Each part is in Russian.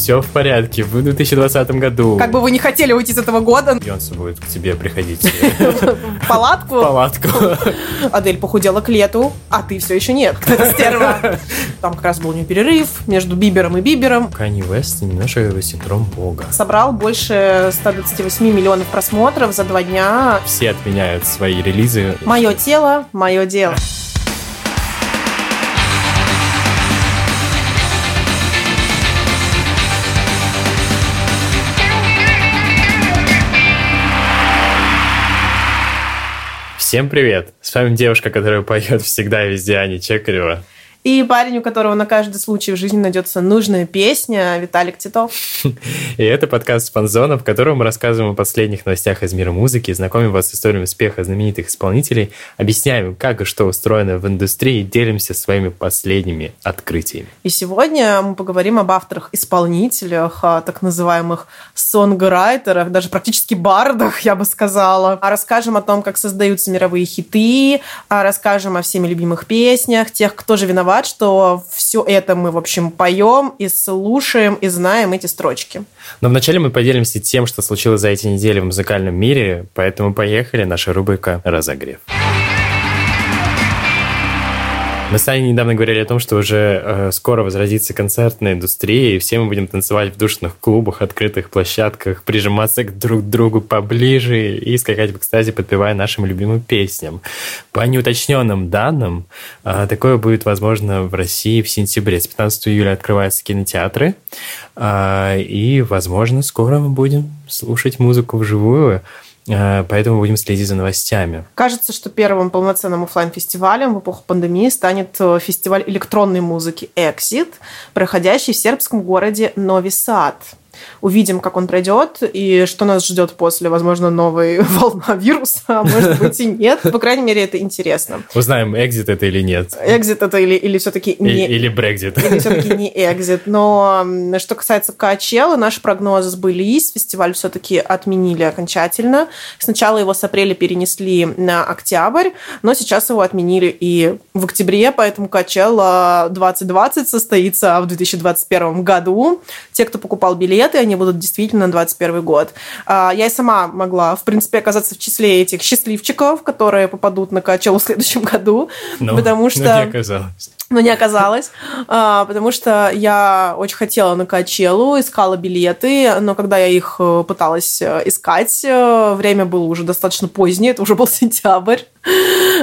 все в порядке. В 2020 году. Как бы вы не хотели уйти с этого года. Бьонса будет к тебе приходить. Палатку. Палатку. Адель похудела к лету, а ты все еще нет. Стерва. Там как раз был у нее перерыв между Бибером и Бибером. Канни Уэст немножко синдром бога. Собрал больше 128 миллионов просмотров за два дня. Все отменяют свои релизы. Мое тело, мое дело. Всем привет! С вами девушка, которая поет всегда и везде, Аня Чекарева. И парень, у которого на каждый случай в жизни найдется нужная песня, Виталик Титов. И это подкаст «Спанзона», в котором мы рассказываем о последних новостях из мира музыки, знакомим вас с историей успеха знаменитых исполнителей, объясняем, как и что устроено в индустрии, делимся своими последними открытиями. И сегодня мы поговорим об авторах-исполнителях, так называемых сонграйтерах, даже практически бардах, я бы сказала. А расскажем о том, как создаются мировые хиты, а расскажем о всеми любимых песнях, тех, кто же виноват виноват, что все это мы, в общем, поем и слушаем и знаем эти строчки. Но вначале мы поделимся тем, что случилось за эти недели в музыкальном мире, поэтому поехали, наша рубрика «Разогрев». Мы с Аней недавно говорили о том, что уже э, скоро возродится концертная индустрия, и все мы будем танцевать в душных клубах, открытых площадках, прижиматься к друг другу поближе и скакать в экстазе, подпевая нашим любимым песням. По неуточненным данным, э, такое будет возможно в России в сентябре. С 15 июля открываются кинотеатры, э, и, возможно, скоро мы будем слушать музыку вживую. Э, поэтому будем следить за новостями. Кажется, что первым полноценным офлайн фестивалем в эпоху пандемии станет э, фестиваль электронной музыки Exit, проходящий в сербском городе Нови Сад увидим, как он пройдет, и что нас ждет после, возможно, новой волна вируса, а может быть и нет. По крайней мере, это интересно. Узнаем, экзит это или нет. Экзит это или, или все-таки не... Или брекзит. Или все-таки не экзит. Но что касается Качела, наши прогнозы сбылись. Фестиваль все-таки отменили окончательно. Сначала его с апреля перенесли на октябрь, но сейчас его отменили и в октябре, поэтому Качела 2020 состоится в 2021 году. Те, кто покупал билет, билеты, они будут действительно на 2021 год. А, я и сама могла, в принципе, оказаться в числе этих счастливчиков, которые попадут на Качелу в следующем году, ну, потому что... Ну, не оказалось но не оказалось, а, потому что я очень хотела на Качелу, искала билеты, но когда я их э, пыталась э, искать, э, время было уже достаточно позднее, это уже был сентябрь,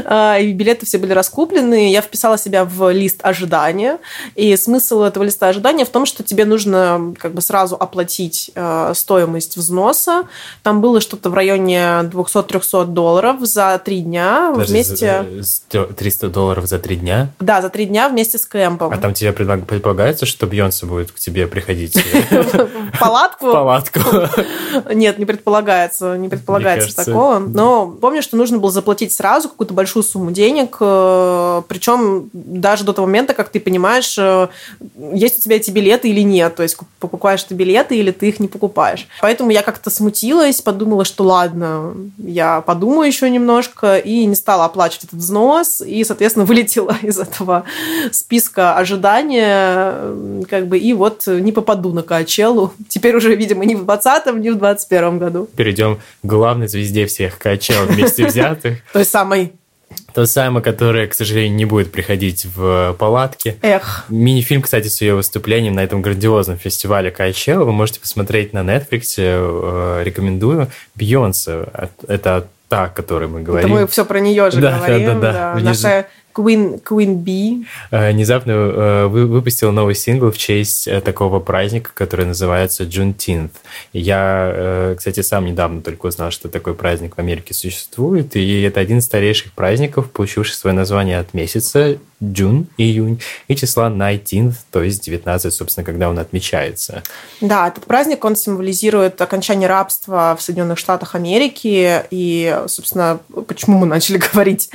а, и билеты все были раскуплены, я вписала себя в лист ожидания, и смысл этого листа ожидания в том, что тебе нужно как бы сразу оплатить стоимость взноса, там было что-то в районе 200-300 долларов за три дня Подожди, вместе... 300 долларов за три дня? Да, за три дня дня вместе с кемпом. А там тебе предполагается, что Бьонса будет к тебе приходить? В палатку? В палатку. Нет, не предполагается. Не предполагается такого. Но помню, что нужно было заплатить сразу какую-то большую сумму денег. Э, Причем даже до того момента, как ты понимаешь, э, есть у тебя эти билеты или нет. То есть покупаешь ты билеты или ты их не покупаешь. Поэтому я как-то смутилась, подумала, что ладно, я подумаю еще немножко и не стала оплачивать этот взнос. И, соответственно, вылетела из этого списка ожидания, как бы, и вот не попаду на Качелу. Теперь уже, видимо, ни в 20-м, ни в 21 году. Перейдем к главной звезде всех Качел вместе взятых. Той самой то самое, которое, к сожалению, не будет приходить в палатки. Эх. Мини-фильм, кстати, с ее выступлением на этом грандиозном фестивале Кайчелла вы можете посмотреть на Netflix. Э, рекомендую. Бьонсе. Это та, о которой мы говорим. Это мы все про нее же да, говорим. Да, да, да. да. Наша Queen, Queen Bee. Э, внезапно э, выпустил новый сингл в честь э, такого праздника, который называется Juneteenth. Я, кстати, сам недавно только узнал, что такой праздник в Америке существует, и это один из старейших праздников, получивший свое название от месяца June, июнь, и числа 19, то есть 19, собственно, когда он отмечается. Да, этот праздник, он символизирует окончание рабства в Соединенных Штатах Америки, и, собственно, почему мы начали говорить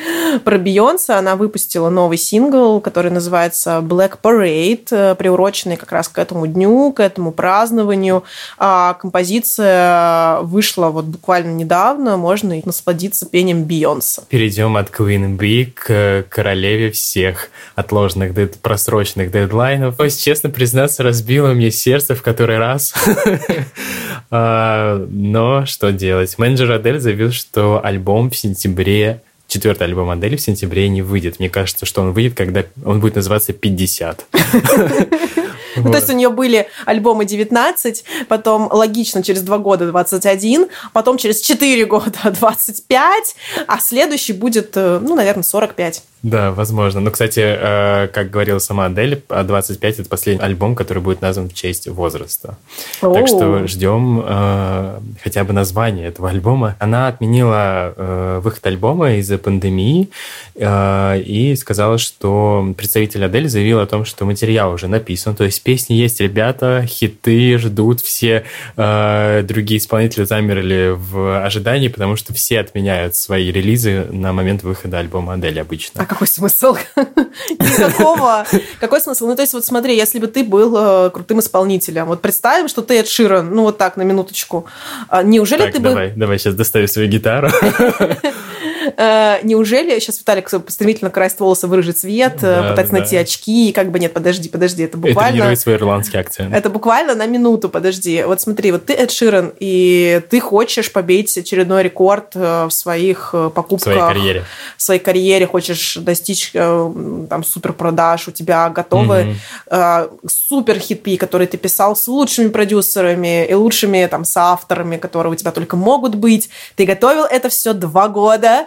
про Бейонсе, она выпустила выпустила новый сингл, который называется Black Parade, э, приуроченный как раз к этому дню, к этому празднованию. А композиция вышла вот буквально недавно, можно насладиться пением Бейонсе. Перейдем от Queen Bee к королеве всех отложенных, дед... просроченных дедлайнов. То есть, честно признаться, разбило мне сердце в который раз. А, но что делать? Менеджер Адель заявил, что альбом в сентябре четвертый альбом модели в сентябре не выйдет. Мне кажется, что он выйдет, когда он будет называться 50. Ну, то есть у нее были альбомы 19, потом логично через два года 21, потом через 4 года 25, а следующий будет, э, ну, наверное, 45. Да, возможно. Но, кстати, э, как говорила сама Адель, 25 это последний альбом, который будет назван в честь возраста. О-о-о. Так что ждем э, хотя бы название этого альбома. Она отменила э, выход альбома из-за пандемии и сказала, что представитель Адель заявил о том, что материал уже написан, то есть песни есть, ребята, хиты ждут, все другие исполнители замерли в ожидании, потому что все отменяют свои релизы на момент выхода альбома Адель обычно. А какой смысл? Никакого. Какой смысл? Ну, то есть, вот смотри, если бы ты был э, крутым исполнителем, вот представим, что ты Эд Ширен, ну, вот так, на минуточку. А неужели ты давай, бы... Давай, сейчас доставим свою гитару. Э, неужели сейчас Виталик стремительно красит волосы, выражить цвет, э, да, пытается да. найти очки, и как бы нет, подожди, подожди, это буквально... Это свои ирландские акценты. Это буквально на минуту, подожди. Вот смотри, вот ты Эд Ширен, и ты хочешь побить очередной рекорд в своих покупках. В своей карьере. В своей карьере хочешь достичь там супер продаж, у тебя готовы mm-hmm. супер хиты, которые ты писал с лучшими продюсерами и лучшими там соавторами, которые у тебя только могут быть. Ты готовил это все два года,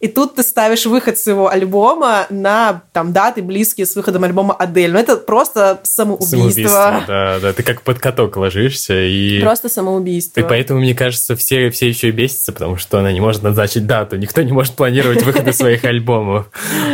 и тут ты ставишь выход своего альбома на там даты близкие с выходом альбома Адель. Ну, это просто самоубийство. Самоубийство, да, да. Ты как под каток ложишься и... Просто самоубийство. И поэтому, мне кажется, все, все еще и бесятся, потому что она не может назначить дату. Никто не может планировать выходы своих альбомов.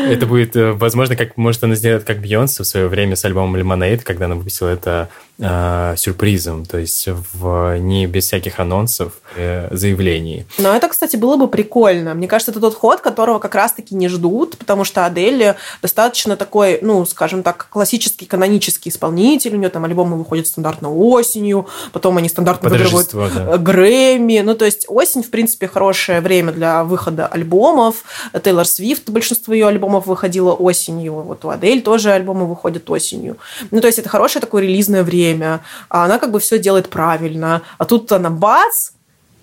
Это будет, э, возможно, как может она сделать как Бейонсе в свое время с альбомом Lemonade, когда она выпустила это э, сюрпризом, то есть в, не без всяких анонсов, э, заявлений. Но это, кстати, было бы прикольно. Мне кажется, это тот ход, которого как раз-таки не ждут, потому что Адель достаточно такой, ну, скажем так, классический, канонический исполнитель. У нее там альбомы выходят стандартно осенью, потом они стандартно выигрывают да. Грэмми. Ну, то есть осень, в принципе, хорошее время для выхода альбомов. Тейлор Свифт, большинство ее альбомов выходило осенью. Вот у Адель тоже альбомы выходят осенью. Ну, то есть это хорошее такое релизное время время, а она как бы все делает правильно. А тут она бац,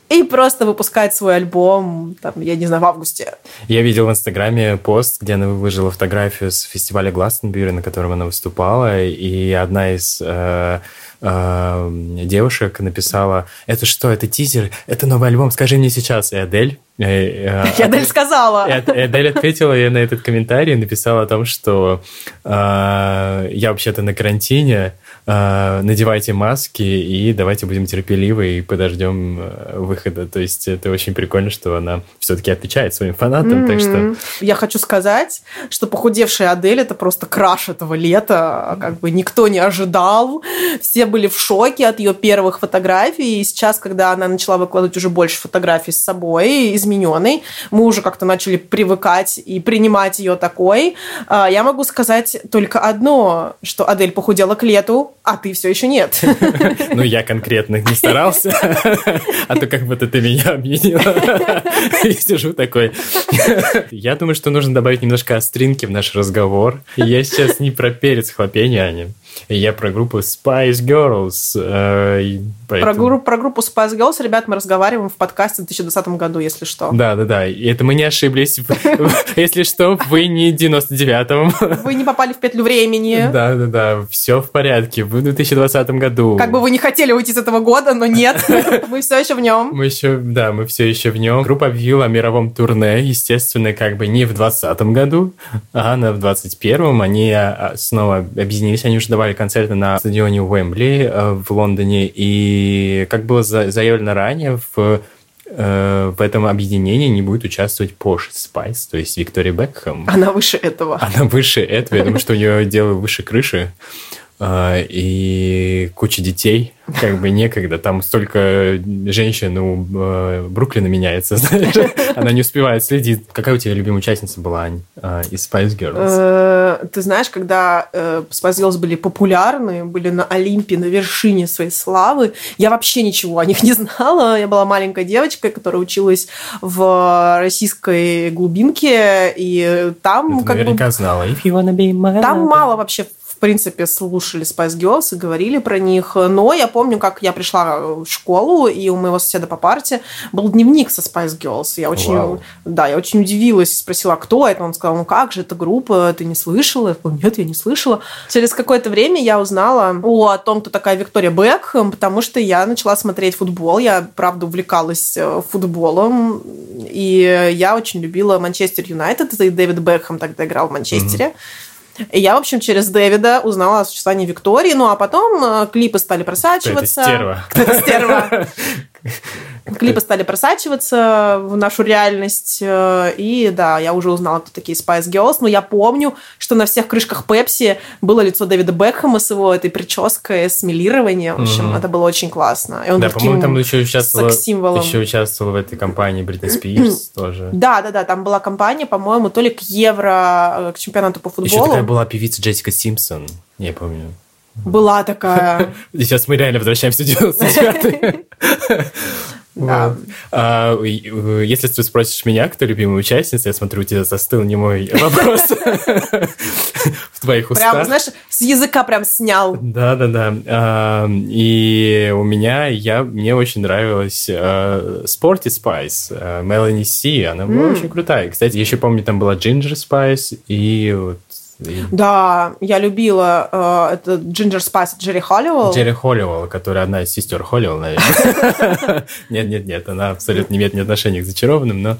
и просто выпускает свой альбом, там, я не знаю, в августе. Я видел в Инстаграме пост, где она выложила фотографию с фестиваля Гластенбюри, на котором она выступала, и одна из э, э, девушек написала, это что, это тизер, это новый альбом, скажи мне сейчас. И Адель э, э, я Адель сказала. Адель ответила я на этот комментарий и написала о том, что э, я вообще-то на карантине, надевайте маски и давайте будем терпеливы и подождем выхода. То есть это очень прикольно, что она все-таки отвечает своим фанатам. Mm-hmm. Так что... Я хочу сказать, что похудевшая Адель это просто краш этого лета. Как бы никто не ожидал. Все были в шоке от ее первых фотографий. И сейчас, когда она начала выкладывать уже больше фотографий с собой, измененной, мы уже как-то начали привыкать и принимать ее такой. А, я могу сказать только одно, что Адель похудела к лету, а ты все еще нет. Ну, я конкретно не старался, а то как будто ты меня объединила. И сижу такой. Я думаю, что нужно добавить немножко остринки в наш разговор. Я сейчас не про перец хлопения, Аня. Я про группу Spice Girls. Э, поэтому... про, группу, про группу Spice Girls, ребят, мы разговариваем в подкасте в 2020 году, если что. Да, да, да. Это мы не ошиблись. Если что, вы не 99-м. Вы не попали в петлю времени. Да, да, да. Все в порядке. Вы в 2020 году. Как бы вы не хотели уйти с этого года, но нет. Мы все еще в нем. Мы еще, да, мы все еще в нем. Группа объявила о мировом турне, естественно, как бы не в 2020 году, а на в 2021. Они а, снова объединились. Они уже давали концерты на стадионе Уэмбли э, в Лондоне, и, как было заявлено ранее, в э, в этом объединении не будет участвовать Posh Spice, то есть Виктория Бекхэм. Она выше этого. Она выше этого. Я думаю, что у нее дело выше крыши. Э, и куча детей, как бы некогда. Там столько женщин у э, Бруклина меняется, знаешь. Она не успевает следить. Какая у тебя любимая участница была, Ань, э, из Spice Girls? Э, ты знаешь, когда э, Spice Girls были популярны, были на Олимпе, на вершине своей славы, я вообще ничего о них не знала. Я была маленькой девочкой, которая училась в российской глубинке, и там... Ну, как наверняка бы, знала. If you wanna be my там мало вообще принципе, слушали Spice Girls и говорили про них. Но я помню, как я пришла в школу, и у моего соседа по парте был дневник со Spice Girls. Я очень, Вау. да, я очень удивилась, спросила, кто это? Он сказал, ну как же, это группа, ты не слышала? Я сказала, нет, я не слышала. Через какое-то время я узнала о том, кто такая Виктория Бекхэм, потому что я начала смотреть футбол. Я, правда, увлекалась э, футболом, и я очень любила Манчестер Юнайтед, и Дэвид Бекхэм тогда играл в Манчестере. Mm-hmm. И я, в общем, через Дэвида узнала о существовании Виктории. Ну, а потом э, клипы стали просачиваться. Кто стерва. Кто-то стерва. Клипы стали просачиваться в нашу реальность. Э, и да, я уже узнала, кто такие Spice Girls. Но я помню, что на всех крышках Пепси было лицо Дэвида Бекхэма с его этой прической, с милированием. В общем, это было очень классно. И он да, по-моему, там еще участвовал, еще участвовал в этой компании Бритни Спирс тоже. Да, да, да. Там была компания, по-моему, то ли к Евро, э, к чемпионату по футболу. Была певица Джессика Симпсон. Я помню. Была такая. Сейчас мы реально возвращаемся в 99 Да. А, если ты спросишь меня, кто любимая участница, я смотрю, у тебя застыл не мой вопрос в твоих устах. Прям, знаешь, с языка прям снял. Да-да-да. А, и у меня, я, мне очень нравилась Sporty Spice, Мелани Си, она была очень крутая. Кстати, еще помню, там была Ginger Spice и вот да, я любила э, это Ginger Spice Джерри Холливелл. Джерри Холливелл, которая одна из сестер Холливелл, наверное. Нет-нет-нет, она абсолютно не имеет ни отношения к зачарованным, но...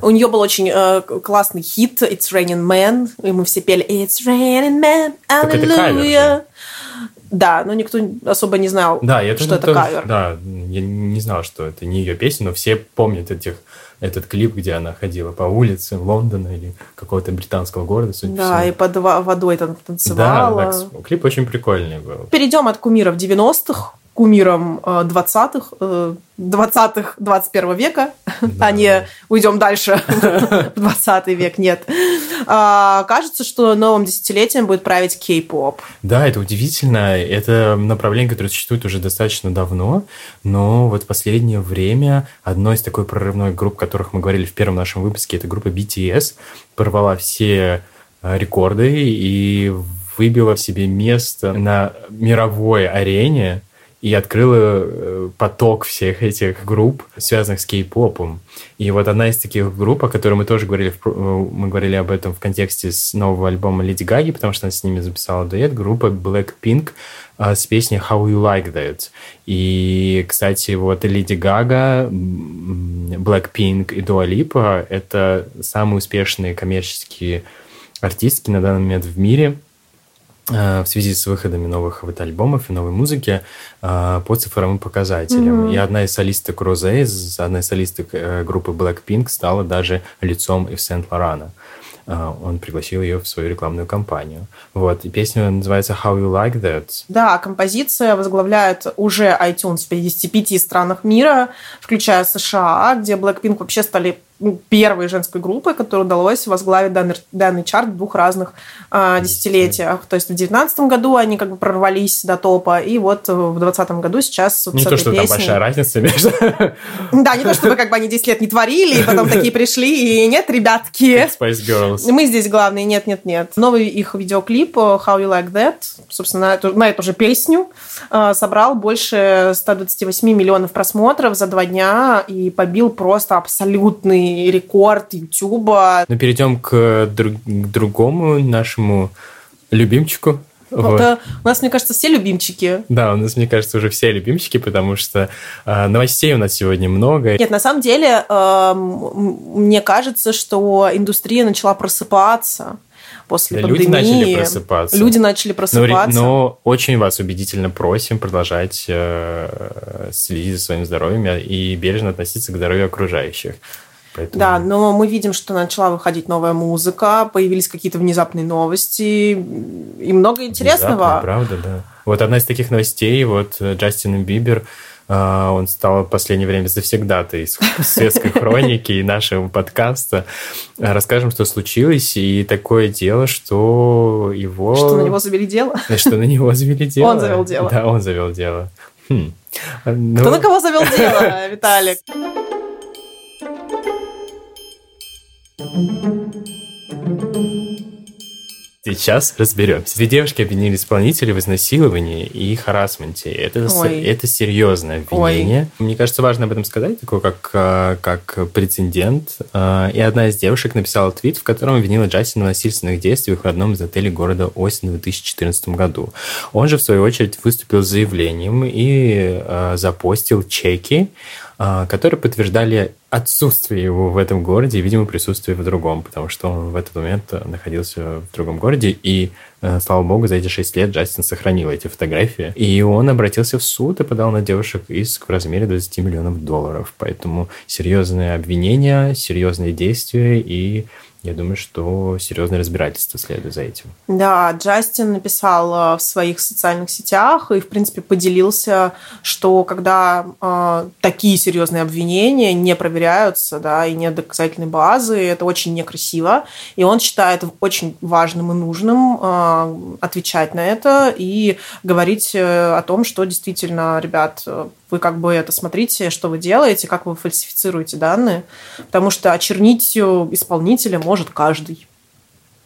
У нее был очень э, классный хит «It's Raining Men», и мы все пели «It's Raining Men, Hallelujah». Да, но никто особо не знал, да, это, что это, это кавер. Да, я не знал, что это не ее песня, но все помнят этих этот клип, где она ходила по улице Лондона или какого-то британского города, судя Да, всему. и под водой там танцевала. Да, да, клип очень прикольный был. Перейдем от кумиров 90-х к кумирам 20-х. 20-х, 21 века, да. а не уйдем дальше в 20 век, нет. А, кажется, что новым десятилетием будет править кей-поп. Да, это удивительно. Это направление, которое существует уже достаточно давно, но вот в последнее время одной из такой прорывной групп, о которых мы говорили в первом нашем выпуске, это группа BTS, порвала все а, рекорды и выбила в себе место на мировой арене и открыла э, поток всех этих групп, связанных с кей-попом. И вот одна из таких групп, о которой мы тоже говорили, э, мы говорили об этом в контексте с нового альбома Леди Гаги, потому что она с ними записала дуэт, группа Blackpink э, с песней How You Like That. И, кстати, вот Леди Гага, Blackpink и Dua Lipa — это самые успешные коммерческие артистки на данный момент в мире — в связи с выходами новых вот альбомов и новой музыки э, по цифровым показателям. Mm-hmm. И одна из солисток Розе, одна из солисток э, группы Blackpink стала даже лицом Ив Сент-Лорана. Он пригласил ее в свою рекламную кампанию. Вот. И песня называется How You Like That. Да, композиция возглавляет уже iTunes в 55 странах мира, включая США, где Blackpink вообще стали первой женской группой, которой удалось возглавить данный, данный чарт в двух разных э, десятилетиях. То есть в 2019 году они как бы прорвались до топа, и вот в 2020 году сейчас... Не то, что песней... там большая разница между... Да, не то, чтобы как бы они 10 лет не творили, и потом такие пришли, и нет, ребятки. Spice Girls. Мы здесь главные, нет, нет, нет. Новый их видеоклип How You Like That, собственно, на эту, на эту же песню, э, собрал больше 128 миллионов просмотров за два дня и побил просто абсолютный рекорд Ютуба. Ну, перейдем к, друг, к другому нашему любимчику. Вот. Это, у нас, мне кажется, все любимчики. Да, у нас, мне кажется, уже все любимчики, потому что э, новостей у нас сегодня много. Нет, на самом деле, э, мне кажется, что индустрия начала просыпаться после да, пандемии. Люди начали просыпаться. Люди начали просыпаться. Но, но очень вас убедительно просим продолжать э, следить за своим здоровьем и бережно относиться к здоровью окружающих. Поэтому... Да, но мы видим, что начала выходить новая музыка, появились какие-то внезапные новости и много интересного. Внезапно, правда, да. Вот одна из таких новостей, вот э, Джастин Бибер, а, он стал в последнее время завсегдатой светской хроники и нашего подкаста. Расскажем, что случилось, и такое дело, что его... Что на него завели дело? Что на него завели дело. Он завел дело. Да, он завел дело. Хм. Ну... Кто на кого завел дело, Виталик? Сейчас разберемся. Две девушки обвинили исполнителя в изнасиловании и харасменте. Это, это серьезное обвинение. Ой. Мне кажется, важно об этом сказать, такое как, а, как прецедент. А, и одна из девушек написала твит, в котором обвинила Джастина в насильственных действиях в одном из отелей города Осень в 2014 году. Он же, в свою очередь, выступил с заявлением и э, запостил чеки которые подтверждали отсутствие его в этом городе и, видимо, присутствие в другом, потому что он в этот момент находился в другом городе, и, э, слава богу, за эти шесть лет Джастин сохранил эти фотографии. И он обратился в суд и подал на девушек иск в размере 20 миллионов долларов. Поэтому серьезные обвинения, серьезные действия и я думаю, что серьезное разбирательство следует за этим. Да, Джастин написал э, в своих социальных сетях и, в принципе, поделился, что когда э, такие серьезные обвинения не проверяются, да, и нет доказательной базы, это очень некрасиво. И он считает очень важным и нужным э, отвечать на это и говорить э, о том, что действительно, ребят, вы как бы это смотрите, что вы делаете, как вы фальсифицируете данные, потому что очернить исполнителя может каждый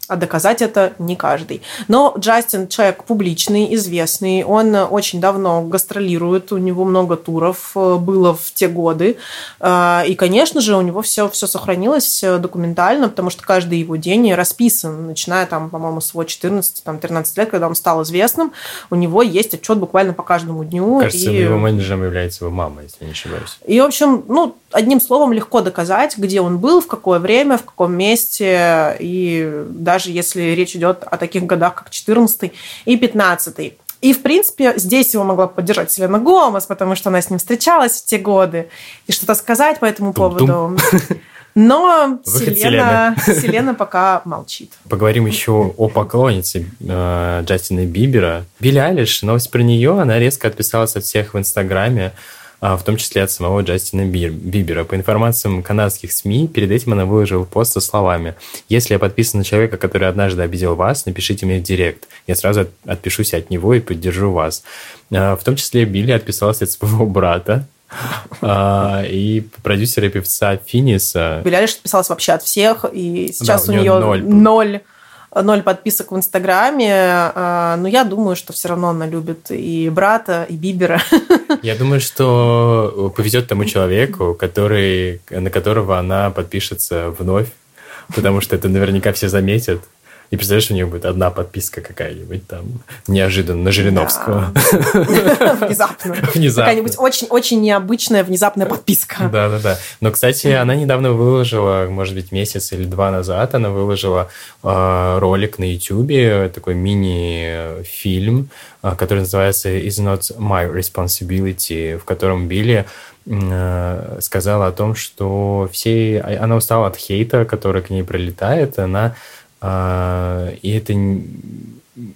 а доказать это не каждый. Но Джастин человек публичный, известный, он очень давно гастролирует, у него много туров э, было в те годы, э, и, конечно же, у него все, все сохранилось э, документально, потому что каждый его день расписан, начиная там, по-моему, с его 14-13 лет, когда он стал известным, у него есть отчет буквально по каждому дню. Кажется, и... его менеджером является его мама, если не ошибаюсь. И, в общем, ну, одним словом, легко доказать, где он был, в какое время, в каком месте, и даже если речь идет о таких годах, как 14 и 15 и, в принципе, здесь его могла поддержать Селена Гомес, потому что она с ним встречалась в те годы, и что-то сказать по этому поводу. Но Селена, Селена пока молчит. Поговорим еще о поклоннице э, Джастина Бибера. Билли Алиш, новость про нее, она резко отписалась от всех в Инстаграме. А, в том числе от самого Джастина Бибера. По информациям канадских СМИ, перед этим она выложила пост со словами «Если я подписан на человека, который однажды обидел вас, напишите мне в директ. Я сразу отпишусь от него и поддержу вас». А, в том числе Билли отписалась от своего брата, а, и продюсера и певца Финиса. Билли Алиш отписалась вообще от всех, и сейчас да, у, у нее ноль. ноль ноль подписок в Инстаграме, а, но я думаю, что все равно она любит и брата, и Бибера. Я думаю, что повезет тому человеку, который, на которого она подпишется вновь, потому что это наверняка все заметят. И представляешь, у нее будет одна подписка какая-нибудь там неожиданно на Жириновского. Внезапно. Внезапно. Какая-нибудь очень-очень необычная внезапная подписка. Да-да-да. Но, кстати, она недавно выложила, может быть, месяц или два назад, она выложила э, ролик на YouTube, такой мини-фильм, э, который называется «Is not my responsibility», в котором Билли э, сказала о том, что все... Она устала от хейта, который к ней прилетает, она а, и это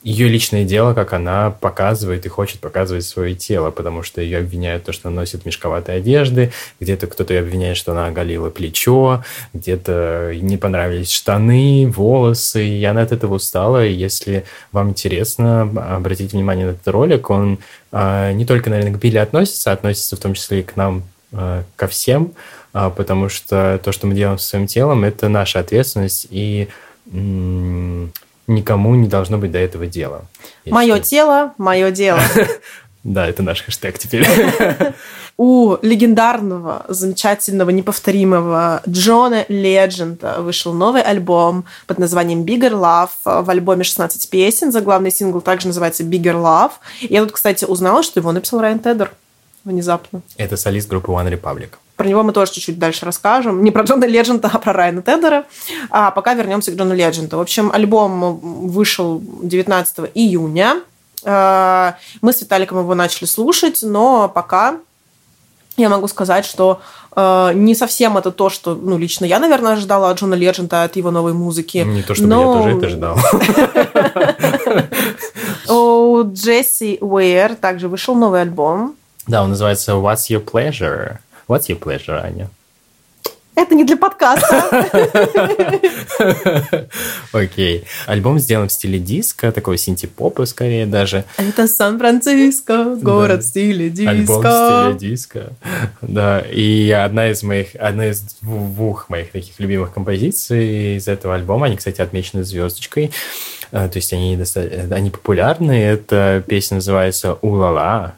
ее личное дело, как она показывает и хочет показывать свое тело, потому что ее обвиняют то, что она носит мешковатые одежды, где-то кто-то ее обвиняет, что она оголила плечо, где-то не понравились штаны, волосы, и она от этого устала. И если вам интересно, обратите внимание на этот ролик, он а, не только, наверное, к Билли относится, а относится в том числе и к нам, а, ко всем, потому что то, что мы делаем со своим телом, это наша ответственность, и никому не должно быть до этого дела. Мое считаю. тело, мое дело. Да, это наш хэштег теперь. У легендарного, замечательного, неповторимого Джона Ледженда вышел новый альбом под названием Bigger Love. В альбоме 16 песен. Заглавный сингл также называется Bigger Love. Я тут, кстати, узнала, что его написал Райан Тедер внезапно. Это солист группы One Republic. Про него мы тоже чуть-чуть дальше расскажем. Не про Джона Леджента, а про Райана Тедера. А пока вернемся к Джону Ледженту. В общем, альбом вышел 19 июня. Мы с Виталиком его начали слушать, но пока я могу сказать, что Э, не совсем это то, что, ну, лично я, наверное, ожидала от Джона Леджента, от его новой музыки. Не то, чтобы но... я тоже это ожидал. У Джесси Уэйр также вышел новый альбом. Да, он называется What's Your Pleasure? What's Your Pleasure, Аня? Это не для подкаста. Окей. Альбом сделан в стиле диска, такой синти-попа скорее даже. Это Сан-Франциско, город в стиле диска. Альбом в стиле диска. Да, и одна из моих, одна из двух моих таких любимых композиций из этого альбома, они, кстати, отмечены звездочкой, а, то есть они, они популярны. Эта песня называется «У-ла-ла».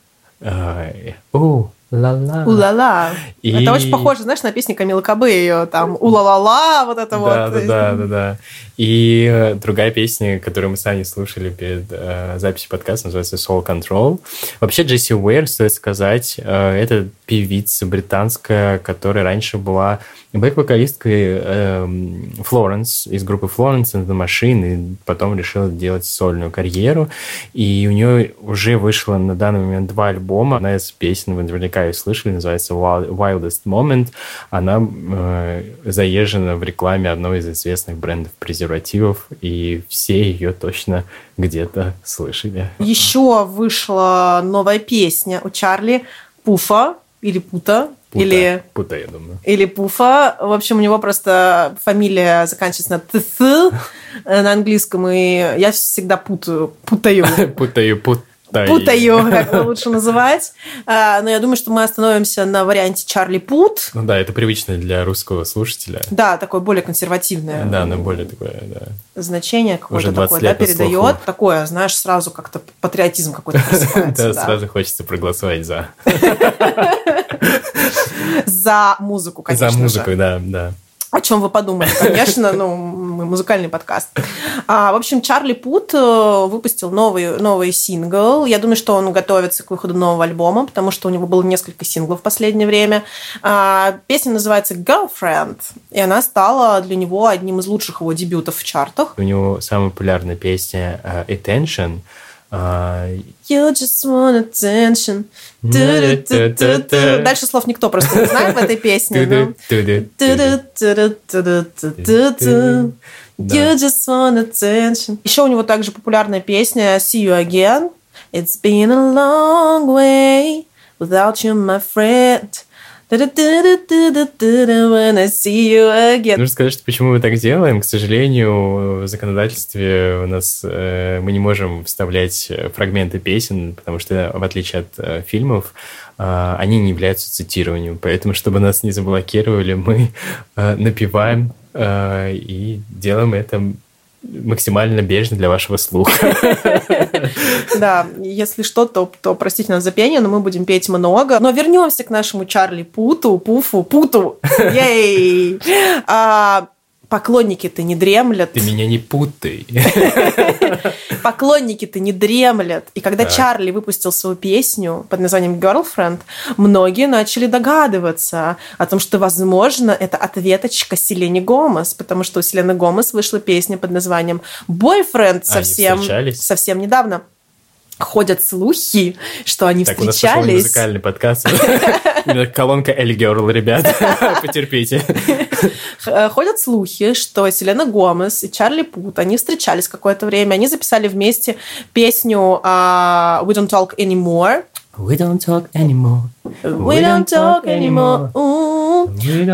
У, Ла-ла. У-ла-ла. И... Это очень похоже, знаешь, на песню Камилы Кабы, ее там у-ла-ла-ла, вот это да, вот. Да, да, да, да. И э, другая песня, которую мы сами слушали перед э, записью подкаста, называется Soul Control. Вообще Джесси Уэйр, стоит сказать, э, это певица британская, которая раньше была бэк-вокалисткой э, Флоренс из группы Florence and the Machine, и потом решила делать сольную карьеру. И у нее уже вышло на данный момент два альбома. Одна из песен, вы наверняка ее слышали, называется Wildest Moment. Она э, заезжена в рекламе одного из известных брендов презервативов, и все ее точно где-то слышали. Еще вышла новая песня у Чарли Пуфа или Пута, Пута. Или, Пута, я думаю. Или Пуфа. В общем, у него просто фамилия заканчивается на ТС на английском, и я всегда путаю. Путаю. Путаю, путаю путаю, как его лучше называть. А, но я думаю, что мы остановимся на варианте Чарли Пут. Ну да, это привычно для русского слушателя. Да, такое более консервативное. Да, но более такое, да. Значение какое-то такое, да, передает. Такое, знаешь, сразу как-то патриотизм какой-то Да, сразу хочется проголосовать за. За музыку, конечно За музыку, да, да. О чем вы подумали? Конечно, ну, мы музыкальный подкаст. А, в общем, Чарли Пут э, выпустил новый, новый сингл. Я думаю, что он готовится к выходу нового альбома, потому что у него было несколько синглов в последнее время. А, песня называется Girlfriend, и она стала для него одним из лучших его дебютов в чартах. У него самая популярная песня uh, Attention – You just want attention. Дальше слов никто просто не знает в этой песне. You just want attention. Еще у него также популярная песня See You Again. It's been a long way without you, my friend. Нужно сказать, что почему мы так делаем. К сожалению, в законодательстве у нас э, мы не можем вставлять фрагменты песен, потому что, в отличие от э, фильмов, э, они не являются цитированием. Поэтому, чтобы нас не заблокировали, мы напеваем и делаем это максимально бережно для вашего слуха. Да, если что, то, то простите нас за пение, но мы будем петь много. Но вернемся к нашему Чарли Путу, Пуфу, Путу. Ей! Поклонники-то не дремлят. Ты меня не путай. Поклонники-то не дремлят. И когда так. Чарли выпустил свою песню под названием Girlfriend, многие начали догадываться о том, что, возможно, это ответочка Селене Гомес, потому что у Селены Гомес вышла песня под названием Boyfriend совсем, совсем недавно ходят слухи, что они так, встречались. У нас музыкальный подкаст. Колонка Эль Герл, ребят, потерпите. Ходят слухи, что Селена Гомес и Чарли Пут, они встречались какое-то время, они записали вместе песню uh, We Don't Talk Anymore. We don't talk anymore. We don't talk anymore.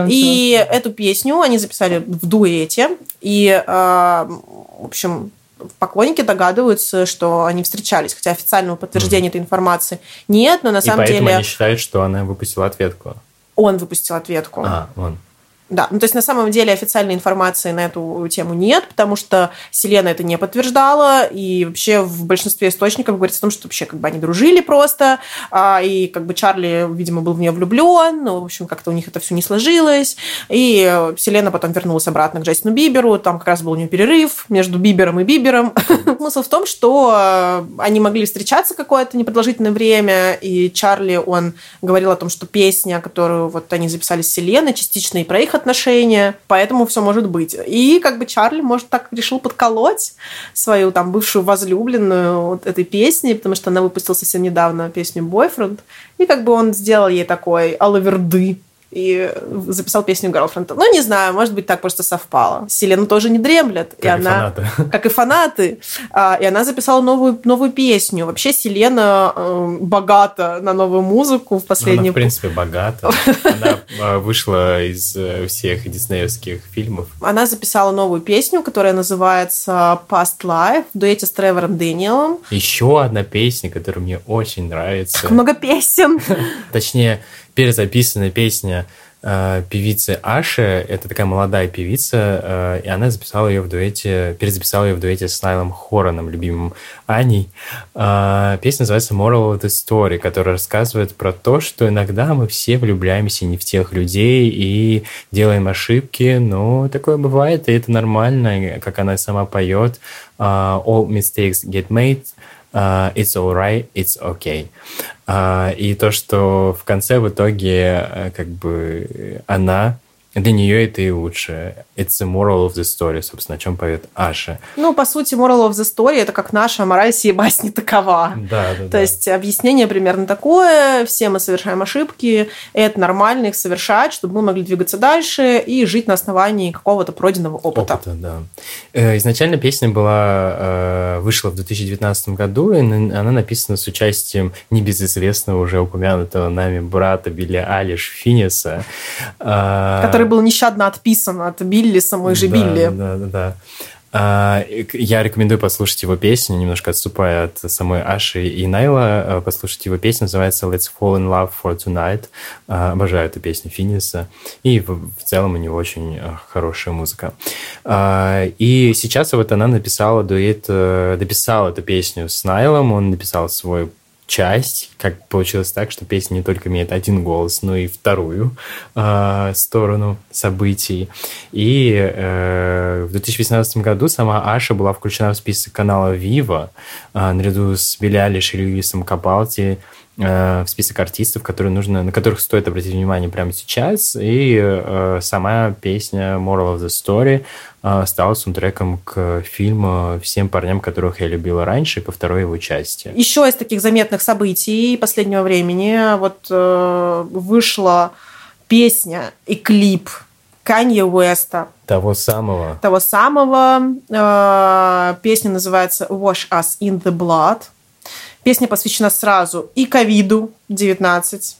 И эту песню они записали в дуэте. И, в общем, поклонники догадываются, что они встречались, хотя официального подтверждения этой информации нет, но на самом и поэтому деле... они считают, что она выпустила ответку. Он выпустил ответку. А, он. Да, ну то есть на самом деле официальной информации на эту тему нет, потому что Селена это не подтверждала, и вообще в большинстве источников говорится о том, что вообще как бы они дружили просто, а, и как бы Чарли, видимо, был в нее влюблен, ну, в общем, как-то у них это все не сложилось, и Селена потом вернулась обратно к Джастину Биберу, там как раз был у нее перерыв между Бибером и Бибером. Смысл в том, что э, они могли встречаться какое-то непродолжительное время, и Чарли, он говорил о том, что песня, которую вот они записали с Селеной, частично и про их отношения, поэтому все может быть. И как бы Чарли, может, так решил подколоть свою там бывшую возлюбленную вот этой песней, потому что она выпустила совсем недавно песню «Бойфренд», и как бы он сделал ей такой алаверды и записал песню Girlfriend. Ну, не знаю, может быть, так просто совпало. Селена тоже не дремлет. Как и, и она, фанаты. Как и фанаты. А, и она записала новую, новую песню. Вообще Селена э, богата на новую музыку в последнюю... Она, в принципе, богата. Она э, вышла из э, всех диснеевских фильмов. Она записала новую песню, которая называется Past Life в дуэте с Тревором Дэниелом. Еще одна песня, которая мне очень нравится. Как много песен! Точнее, перезаписанная песня э, певицы Аши. Это такая молодая певица, э, и она записала ее в дуэте, перезаписала ее в дуэте с Найлом Хороном, любимым Аней. Э, песня называется Moral of the Story, которая рассказывает про то, что иногда мы все влюбляемся не в тех людей и делаем ошибки, но такое бывает, и это нормально, как она сама поет. Uh, all mistakes get made, uh, it's alright, it's okay. Uh, и то, что в конце в итоге uh, как бы она для нее это и лучше. It's the moral of the story, собственно, о чем поет Аша. Ну, по сути, moral of the story – это как наша мораль сей басни такова. Да, да, То да. есть объяснение примерно такое. Все мы совершаем ошибки, это нормально их совершать, чтобы мы могли двигаться дальше и жить на основании какого-то пройденного опыта. Опыта, да. Э, изначально песня была, э, вышла в 2019 году, и она написана с участием небезызвестного, уже упомянутого нами брата Билли Алиш Финиса. Который был нещадно отписан от Билли, самой же да, Билли. Да, да, да. А, я рекомендую послушать его песню, немножко отступая от самой Аши и Найла. А, послушать его песню, называется Let's Fall in Love for Tonight. А, обожаю эту песню Финиса. И в, целом у него очень хорошая музыка. И сейчас вот она написала дуэт, э, дописала эту песню с Найлом. Он написал свой часть, как получилось так, что песня не только имеет один голос, но и вторую э, сторону событий. И э, в 2018 году сама Аша была включена в список канала Viva э, наряду с Билли Алиш и Льюисом Капалти в список артистов, которые нужно, на которых стоит обратить внимание прямо сейчас. И э, сама песня Moral of the Story э, стала саундтреком к фильму «Всем парням, которых я любила раньше», ко второй его части. Еще из таких заметных событий последнего времени вот э, вышла песня и клип Канье Уэста. Того самого. Того самого. Э, песня называется «Wash Us in the Blood». Песня посвящена сразу и ковиду 19,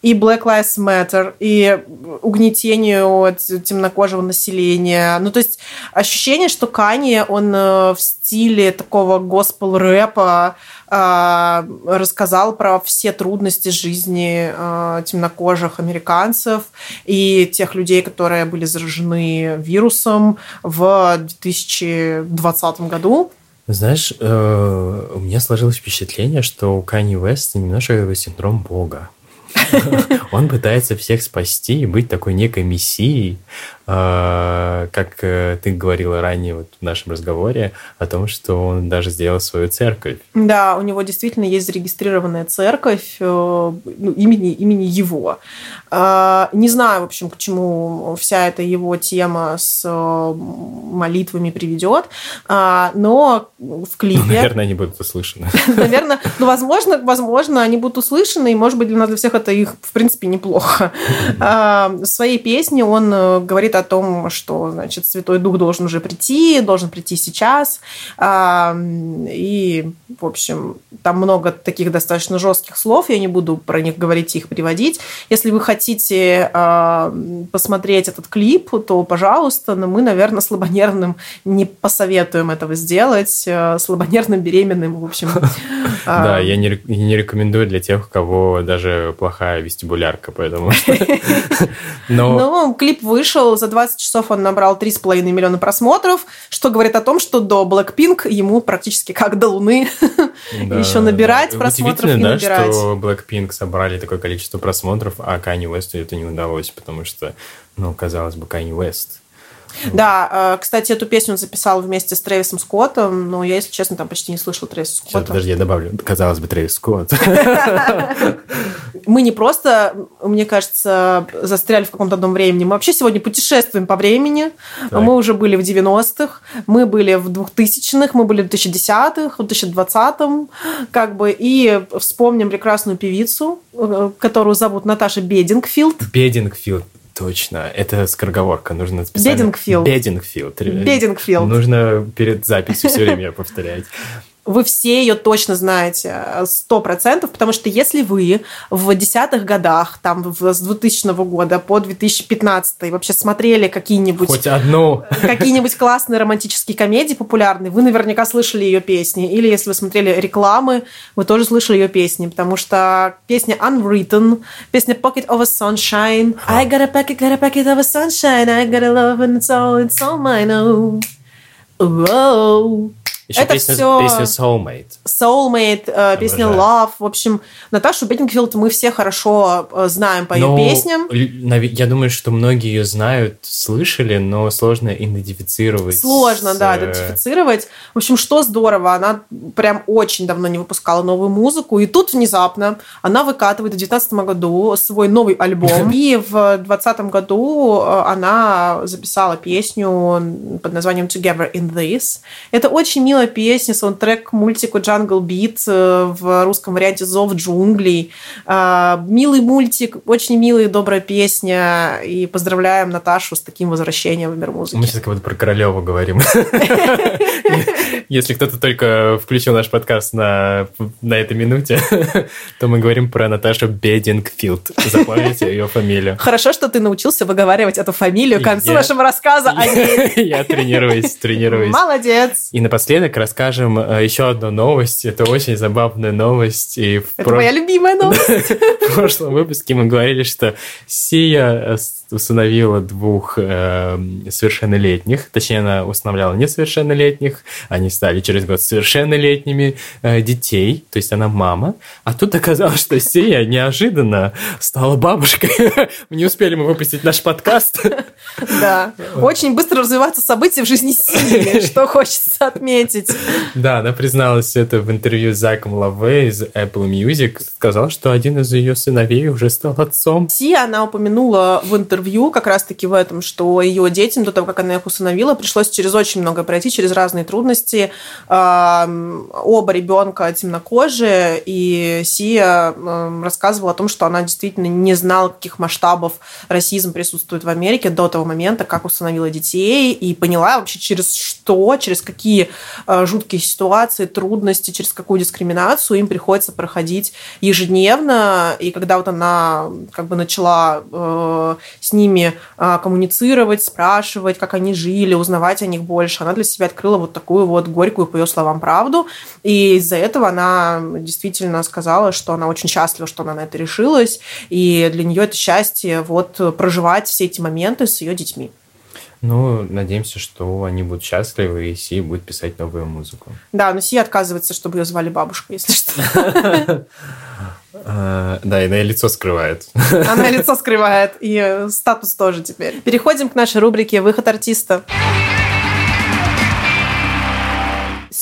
и Black Lives Matter, и угнетению темнокожего населения. Ну, то есть ощущение, что Кани, он в стиле такого госпел-рэпа э, рассказал про все трудности жизни э, темнокожих американцев и тех людей, которые были заражены вирусом в 2020 году. Знаешь, э, у меня сложилось впечатление, что у Кани Уэста немножко синдром Бога. Он пытается всех спасти и быть такой некой мессией, как э, ты говорила ранее вот в нашем разговоре о том, что он даже сделал свою церковь. Да, у него действительно есть зарегистрированная церковь э, ну, имени, имени его. А, не знаю, в общем, к чему вся эта его тема с э, молитвами приведет, а, но в клипе... Ну, наверное, они будут услышаны. Наверное, ну, возможно, возможно, они будут услышаны, и, может быть, для нас, для всех это их, в принципе, неплохо. В своей песне он говорит о том, что, значит, Святой Дух должен уже прийти, должен прийти сейчас. И, в общем, там много таких достаточно жестких слов, я не буду про них говорить и их приводить. Если вы хотите посмотреть этот клип, то, пожалуйста, но мы, наверное, слабонервным не посоветуем этого сделать. Слабонервным, беременным, в общем. Да, я не рекомендую для тех, у кого даже плохая вестибулярка, поэтому... Но клип вышел за 20 часов он набрал 3,5 миллиона просмотров, что говорит о том, что до Blackpink ему практически как до Луны да, еще набирать просмотров и да, набирать. что Blackpink собрали такое количество просмотров, а Kanye West это не удалось, потому что, ну, казалось бы, Kanye West да, кстати, эту песню он записал вместе с Трэвисом Скоттом, но я, если честно, там почти не слышала Трэвиса Скотта. Сейчас, подожди, я добавлю. Казалось бы, Трэвис Скотт. мы не просто, мне кажется, застряли в каком-то одном времени, мы вообще сегодня путешествуем по времени. Так. Мы уже были в 90-х, мы были в 2000-х, мы были в 2010-х, в 2020-м, как бы, и вспомним прекрасную певицу, э, которую зовут Наташа Бедингфилд. Бедингфилд. Точно, это скороговорка, нужно специально... Бедингфилд. Бедингфилд. Бедингфилд. Нужно перед записью все время повторять вы все ее точно знаете, сто процентов, потому что если вы в десятых годах, там, с 2000 года по 2015 вообще смотрели какие-нибудь... Хоть одну. Какие-нибудь классные романтические комедии популярные, вы наверняка слышали ее песни. Или если вы смотрели рекламы, вы тоже слышали ее песни, потому что песня Unwritten, песня Pocket of a Sunshine, I got a pocket, got a pocket of a sunshine, I got a love and it's all, it's all mine, oh. Whoa. Еще это песня, все... песня Soulmate. Soulmate, э, песня Love. В общем, Наташу Беттингфилд мы все хорошо э, знаем по но, ее песням. Я думаю, что многие ее знают, слышали, но сложно идентифицировать. Сложно, с... да, идентифицировать. В общем, что здорово, она прям очень давно не выпускала новую музыку, и тут внезапно она выкатывает в 2019 году свой новый альбом, и в 2020 году э, она записала песню под названием Together in This. Это очень мило любимая песня, саундтрек к мультику Jungle Beat э, в русском варианте «Зов джунглей». А, милый мультик, очень милая и добрая песня. И поздравляем Наташу с таким возвращением в мир музыки. Мы сейчас как будто про Королеву говорим. Если кто-то только включил наш подкаст на, на этой минуте, то мы говорим про Наташу Бедингфилд. Запомните ее фамилию. Хорошо, что ты научился выговаривать эту фамилию к концу нашего рассказа. Я тренируюсь, тренируюсь. Молодец. И напоследок напоследок расскажем э, еще одну новость. Это очень забавная новость. И в Это про... моя любимая новость. В прошлом выпуске мы говорили, что Сия усыновила двух э, совершеннолетних, точнее, она усыновляла несовершеннолетних, они стали через год совершеннолетними э, детей, то есть она мама. А тут оказалось, что Сия неожиданно стала бабушкой. Не успели мы выпустить наш подкаст. Да. Очень быстро развиваются события в жизни Сии, что хочется отметить. Да, она призналась это в интервью с Заком Лаве из Apple Music. Сказала, что один из ее сыновей уже стал отцом. Сия она упомянула в интервью как раз-таки в этом, что ее детям до того, как она их усыновила, пришлось через очень много пройти, через разные трудности. Оба ребенка темнокожие, и Сия рассказывала о том, что она действительно не знала, каких масштабов расизм присутствует в Америке до того момента, как усыновила детей, и поняла вообще через что, через какие жуткие ситуации, трудности, через какую дискриминацию им приходится проходить ежедневно. И когда вот она как бы начала э, с ними а, коммуницировать, спрашивать, как они жили, узнавать о них больше. Она для себя открыла вот такую вот горькую, по ее словам, правду. И из-за этого она действительно сказала, что она очень счастлива, что она на это решилась. И для нее это счастье вот проживать все эти моменты с ее детьми. Ну, надеемся, что они будут счастливы, и Си будет писать новую музыку. Да, но Си отказывается, чтобы ее звали бабушка, если что. Да, и на лицо скрывает. Она лицо скрывает, и статус тоже теперь. Переходим к нашей рубрике «Выход артиста».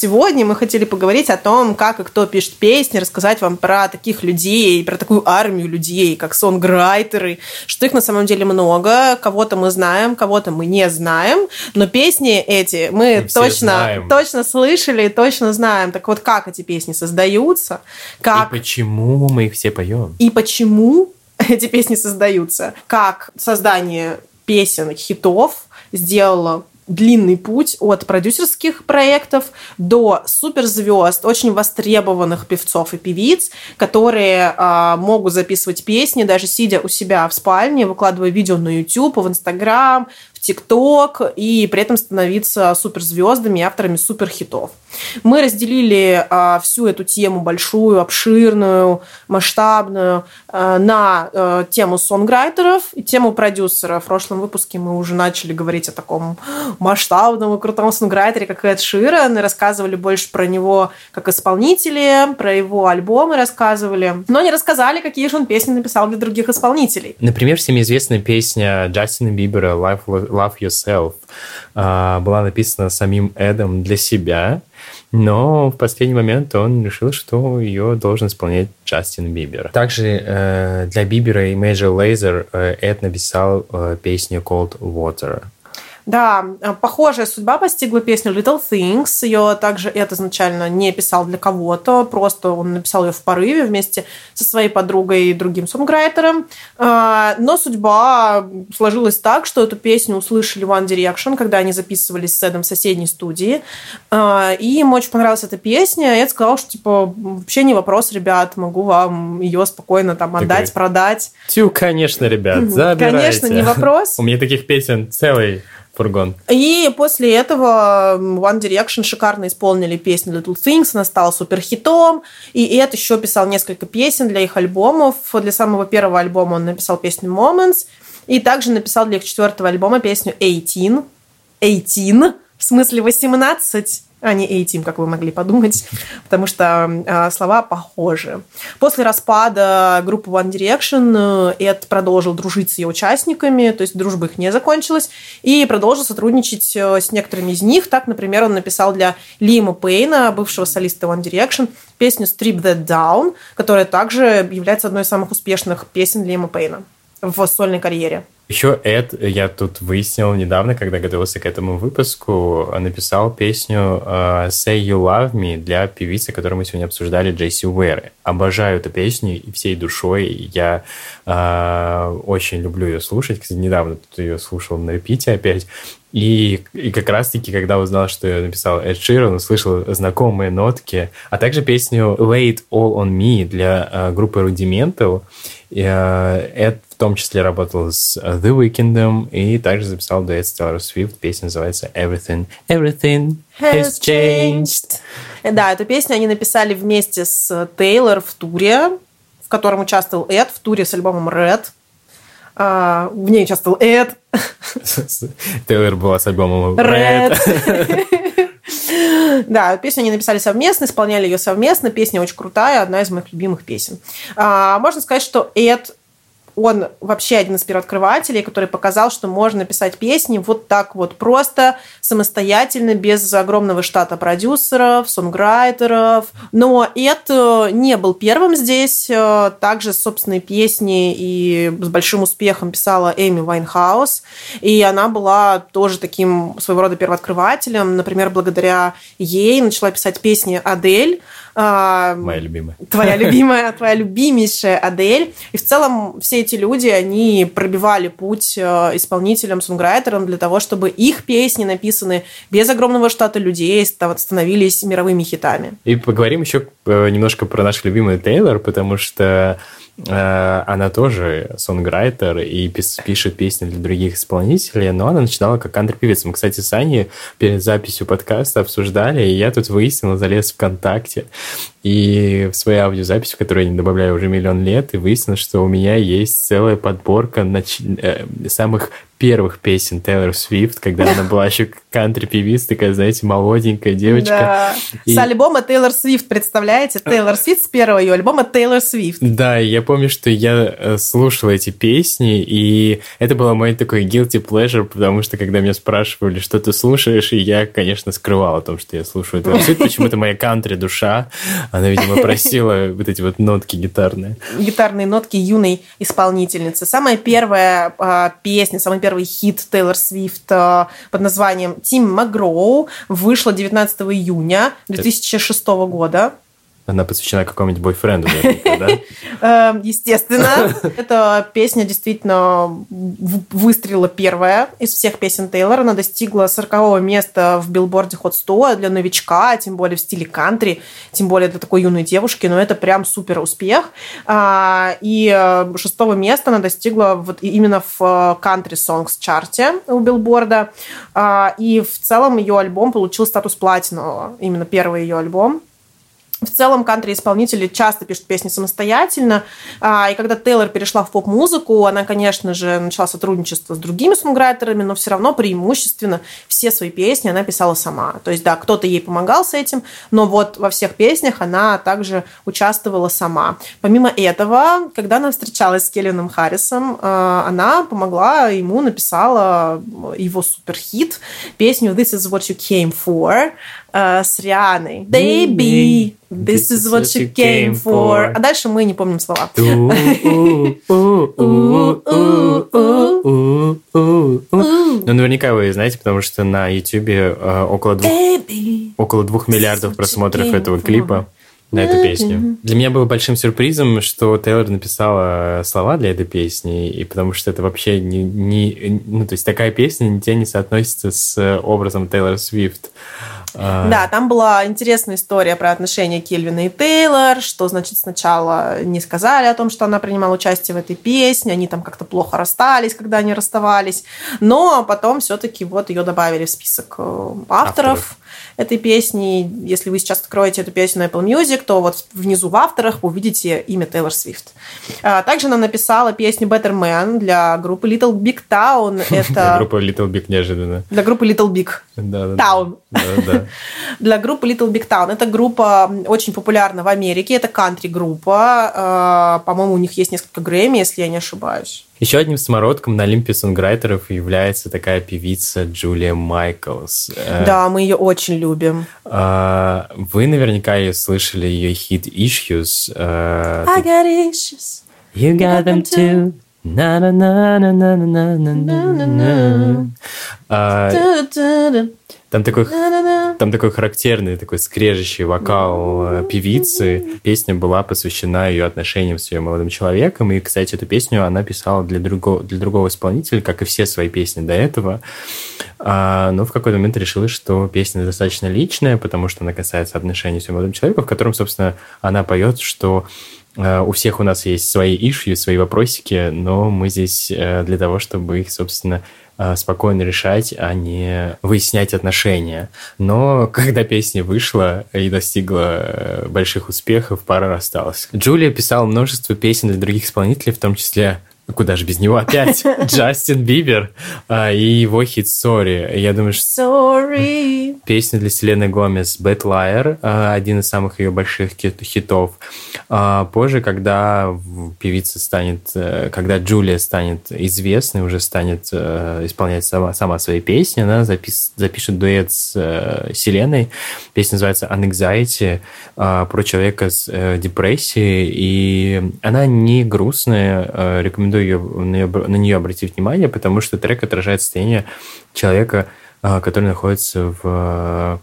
Сегодня мы хотели поговорить о том, как и кто пишет песни, рассказать вам про таких людей, про такую армию людей, как сонграйтеры, что их на самом деле много, кого-то мы знаем, кого-то мы не знаем, но песни эти мы, мы точно, точно слышали и точно знаем. Так вот, как эти песни создаются, как... И почему мы их все поем. И почему эти песни создаются, как создание песен, хитов сделало длинный путь от продюсерских проектов до суперзвезд, очень востребованных певцов и певиц, которые э, могут записывать песни, даже сидя у себя в спальне, выкладывая видео на YouTube, в Instagram, ТикТок и при этом становиться суперзвездами авторами суперхитов. Мы разделили а, всю эту тему большую, обширную, масштабную а, на а, тему сонграйтеров и тему продюсеров. В прошлом выпуске мы уже начали говорить о таком масштабном и крутом сонграйтере, как Эд Ширен, и рассказывали больше про него как исполнителя, про его альбомы рассказывали, но не рассказали, какие же он песни написал для других исполнителей. Например, всем известная песня Джастина Бибера «Life Love Yourself была написана самим Эдом для себя. но в последний момент он решил, что ее должен исполнять Джастин Бибер. Также э, для Бибера и Major Lazer э, Эд написал э, песню Cold Water. Да, э, похожая судьба постигла песню Little Things. Ее также Эд изначально не писал для кого-то, просто он написал ее в порыве вместе со своей подругой и другим сонграйтером. Э, но судьба сложилась так, что эту песню услышали One Direction, когда они записывались с Эдом в соседней студии. Э, и им очень понравилась эта песня. Эд сказал, что типа вообще не вопрос, ребят, могу вам ее спокойно там отдать, Такой, продать. Тю, конечно, ребят, забирайте. Конечно, не вопрос. У меня таких песен целый фургон. И после этого One Direction шикарно исполнили песню Little Things, она стала супер хитом, и Эд еще писал несколько песен для их альбомов. Для самого первого альбома он написал песню Moments, и также написал для их четвертого альбома песню 18. 18, в смысле 18 а не A-Team, как вы могли подумать, потому что э, слова похожи. После распада группы One Direction э, Эд продолжил дружить с ее участниками, то есть дружба их не закончилась, и продолжил сотрудничать э, с некоторыми из них. Так, например, он написал для Лима Пейна, бывшего солиста One Direction, песню Strip That Down, которая также является одной из самых успешных песен Лима Пейна в сольной карьере. Еще Эд, я тут выяснил недавно, когда готовился к этому выпуску, написал песню uh, Say You Love Me для певицы, которую мы сегодня обсуждали, Джейси Уэри. Обожаю эту песню и всей душой. Я uh, очень люблю ее слушать. Кстати, недавно тут ее слушал на репите опять. И, и как раз-таки, когда узнал, что я написал Эд Ширан, услышал знакомые нотки, а также песню It All On Me для uh, группы Rudimental. Эд в том числе работал с The Weeknd и также записал дуэт с Taylor Swift. Песня называется Everything. Everything has changed. Да, эту песню они написали вместе с Тейлор в туре, в котором участвовал Эд, в туре с альбомом Red. А, в ней участвовал Эд. Тейлор была с альбомом Red. Да, песню они написали совместно, исполняли ее совместно. Песня очень крутая, одна из моих любимых песен. А, можно сказать, что Эд он вообще один из первооткрывателей, который показал, что можно писать песни вот так вот просто, самостоятельно, без огромного штата продюсеров, сонграйтеров. Но это не был первым здесь. Также собственные песни и с большим успехом писала Эми Вайнхаус. И она была тоже таким своего рода первооткрывателем. Например, благодаря ей начала писать песни Адель, Моя любимая. Твоя любимая, твоя любимейшая Адель. И в целом все эти люди, они пробивали путь э, исполнителям, songwriter ам для того, чтобы их песни, написанные без огромного штата людей, становились мировыми хитами. И поговорим еще э, немножко про наш любимый Тейлор, потому что она тоже сонграйтер и пишет песни для других исполнителей, но она начинала как кантри-певица. Мы, кстати, с Аней перед записью подкаста обсуждали, и я тут выяснил, залез ВКонтакте и в своей аудиозаписи, в которую я не добавляю уже миллион лет, и выяснил, что у меня есть целая подборка нач... э, самых первых песен Тейлор Свифт, когда она была еще кантри-певица, такая, знаете, молоденькая девочка. Да. И... С альбома Тейлор Свифт, представляете? Тейлор Свифт с первого ее альбома Тейлор Свифт. Да, я помню, что я э, слушал эти песни, и это было мой такой guilty pleasure, потому что когда меня спрашивали, что ты слушаешь, и я, конечно, скрывал о том, что я слушаю Тейлор Свифт, почему-то моя кантри-душа, она, видимо, просила вот эти вот нотки гитарные. Гитарные нотки юной исполнительницы. Самая первая а, песня, самый первый хит Тейлор Свифт а, под названием «Тим Магроу» вышла 19 июня 2006 года. Она посвящена какому-нибудь бойфренду, да? Эм, естественно. Эта песня действительно выстрелила первая из всех песен Тейлора. Она достигла 40 места в билборде Hot 100 для новичка, тем более в стиле кантри, тем более для такой юной девушки. Но это прям супер успех. А, и э, шестого места она достигла вот именно в кантри сонгс чарте у билборда. И в целом ее альбом получил статус платинового. Именно первый ее альбом. В целом, кантри-исполнители часто пишут песни самостоятельно. А, и когда Тейлор перешла в поп-музыку, она, конечно же, начала сотрудничество с другими сонграйтерами, но все равно преимущественно все свои песни она писала сама. То есть, да, кто-то ей помогал с этим, но вот во всех песнях она также участвовала сама. Помимо этого, когда она встречалась с Келленом Харрисом, а, она помогла ему, написала его суперхит, песню «This is what you came for», э, с Рианой. Baby, this is what you came for. А дальше мы не помним слова. Ну, наверняка вы знаете, потому что на YouTube э, около двух, около двух миллиардов просмотров этого клипа на эту песню. Для меня было большим сюрпризом, что Тейлор написала слова для этой песни, и потому что это вообще не, не ну то есть такая песня нигде не соотносится с образом Тейлор Свифт. А. Да, там была интересная история про отношения Кельвина и Тейлор, что, значит, сначала не сказали о том, что она принимала участие в этой песне, они там как-то плохо расстались, когда они расставались, но потом все-таки вот ее добавили в список э, авторов. авторов этой песни. Если вы сейчас откроете эту песню на Apple Music, то вот внизу в авторах увидите имя Тейлор Свифт. А, также она написала песню Better Man для группы Little Big Town. Это... Для группы Little Big неожиданно. Для группы Little Big Town. Для группы Little Big Town. Это группа очень популярна в Америке. Это кантри-группа. А, по-моему, у них есть несколько Грэмми, если я не ошибаюсь. Еще одним самородком на Олимпе сонграйтеров является такая певица Джулия Майклс. Э, да, мы ее очень любим. А, вы наверняка ее слышали, ее хит Issues. Э, I got issues. You got them too. На там такой, там такой характерный, такой скрежещий вокал певицы. Песня была посвящена ее отношениям с ее молодым человеком. И, кстати, эту песню она писала для другого, для другого исполнителя, как и все свои песни до этого. Но в какой-то момент решила, что песня достаточно личная, потому что она касается отношений с ее молодым человеком, в котором, собственно, она поет, что у всех у нас есть свои ишью, свои вопросики, но мы здесь э, для того, чтобы их, собственно, Э, спокойно решать, а не выяснять отношения. Но когда песня вышла и достигла э, больших успехов, пара рассталась. Джулия писала множество песен для других исполнителей, в том числе Куда же без него опять? Джастин Бибер а, и его хит «Sorry». Я думаю, что Sorry. песня для Селены Гомес «Bad Liar», а, один из самых ее больших хитов. А, позже, когда певица станет, э, когда Джулия станет известной, уже станет э, исполнять сама, сама свои песни, она запис, запишет дуэт с э, Селеной. Песня называется «Anxiety», про человека с депрессией, и она не грустная, рекомендую рекомендую ее, на, нее, на нее обратить внимание, потому что трек отражает состояние человека, а, который находится в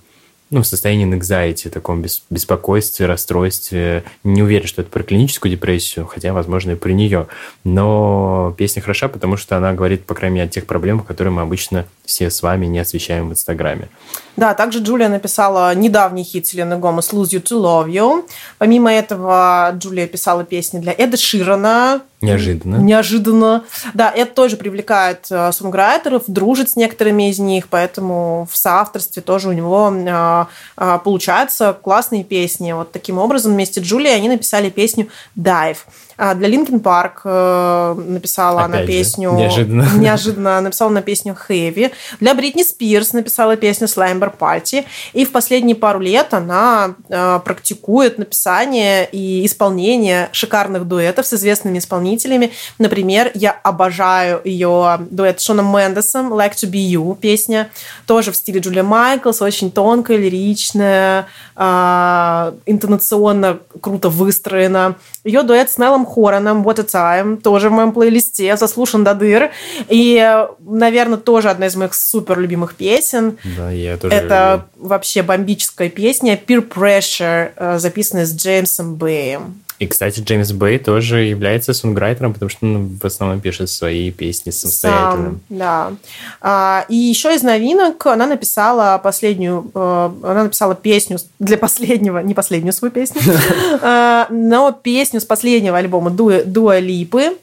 ну, в состоянии anxiety, таком бес, беспокойстве, расстройстве. Не уверен, что это про клиническую депрессию, хотя, возможно, и про нее. Но песня хороша, потому что она говорит, по крайней мере, о тех проблемах, которые мы обычно все с вами не освещаем в Инстаграме. Да, также Джулия написала недавний хит Селены Гомес «Lose You to Love You». Помимо этого, Джулия писала песни для Эда Ширана, Неожиданно. Неожиданно. Да, это тоже привлекает э, сонграйтеров, дружит с некоторыми из них, поэтому в соавторстве тоже у него э, э, получаются классные песни. Вот таким образом вместе с Джулией они написали песню «Dive». А, для Линкен Парк э, написала Опять она же, песню... Неожиданно. Неожиданно написала на песню «Heavy». Для Бритни Спирс написала песню «Slamber Party». И в последние пару лет она э, практикует написание и исполнение шикарных дуэтов с известными исполнителями. Например, я обожаю ее дуэт с Шоном Мендесом «Like to be you» песня. Тоже в стиле Джулия Майклс, очень тонкая, лиричная, э, интонационно круто выстроена. Ее дуэт с Неллом Хороном «What a Time» тоже в моем плейлисте, заслушан до дыр. И, наверное, тоже одна из моих супер любимых песен. Да, я тоже Это люблю. вообще бомбическая песня «Peer Pressure», э, записанная с Джеймсом Бэем. И, кстати, Джеймс Бэй тоже является сонграйтером, потому что он в основном пишет свои песни самостоятельно. Сам, да. А, и еще из новинок она написала последнюю, э, она написала песню для последнего, не последнюю свою песню, а, но песню с последнего альбома Дуа Липы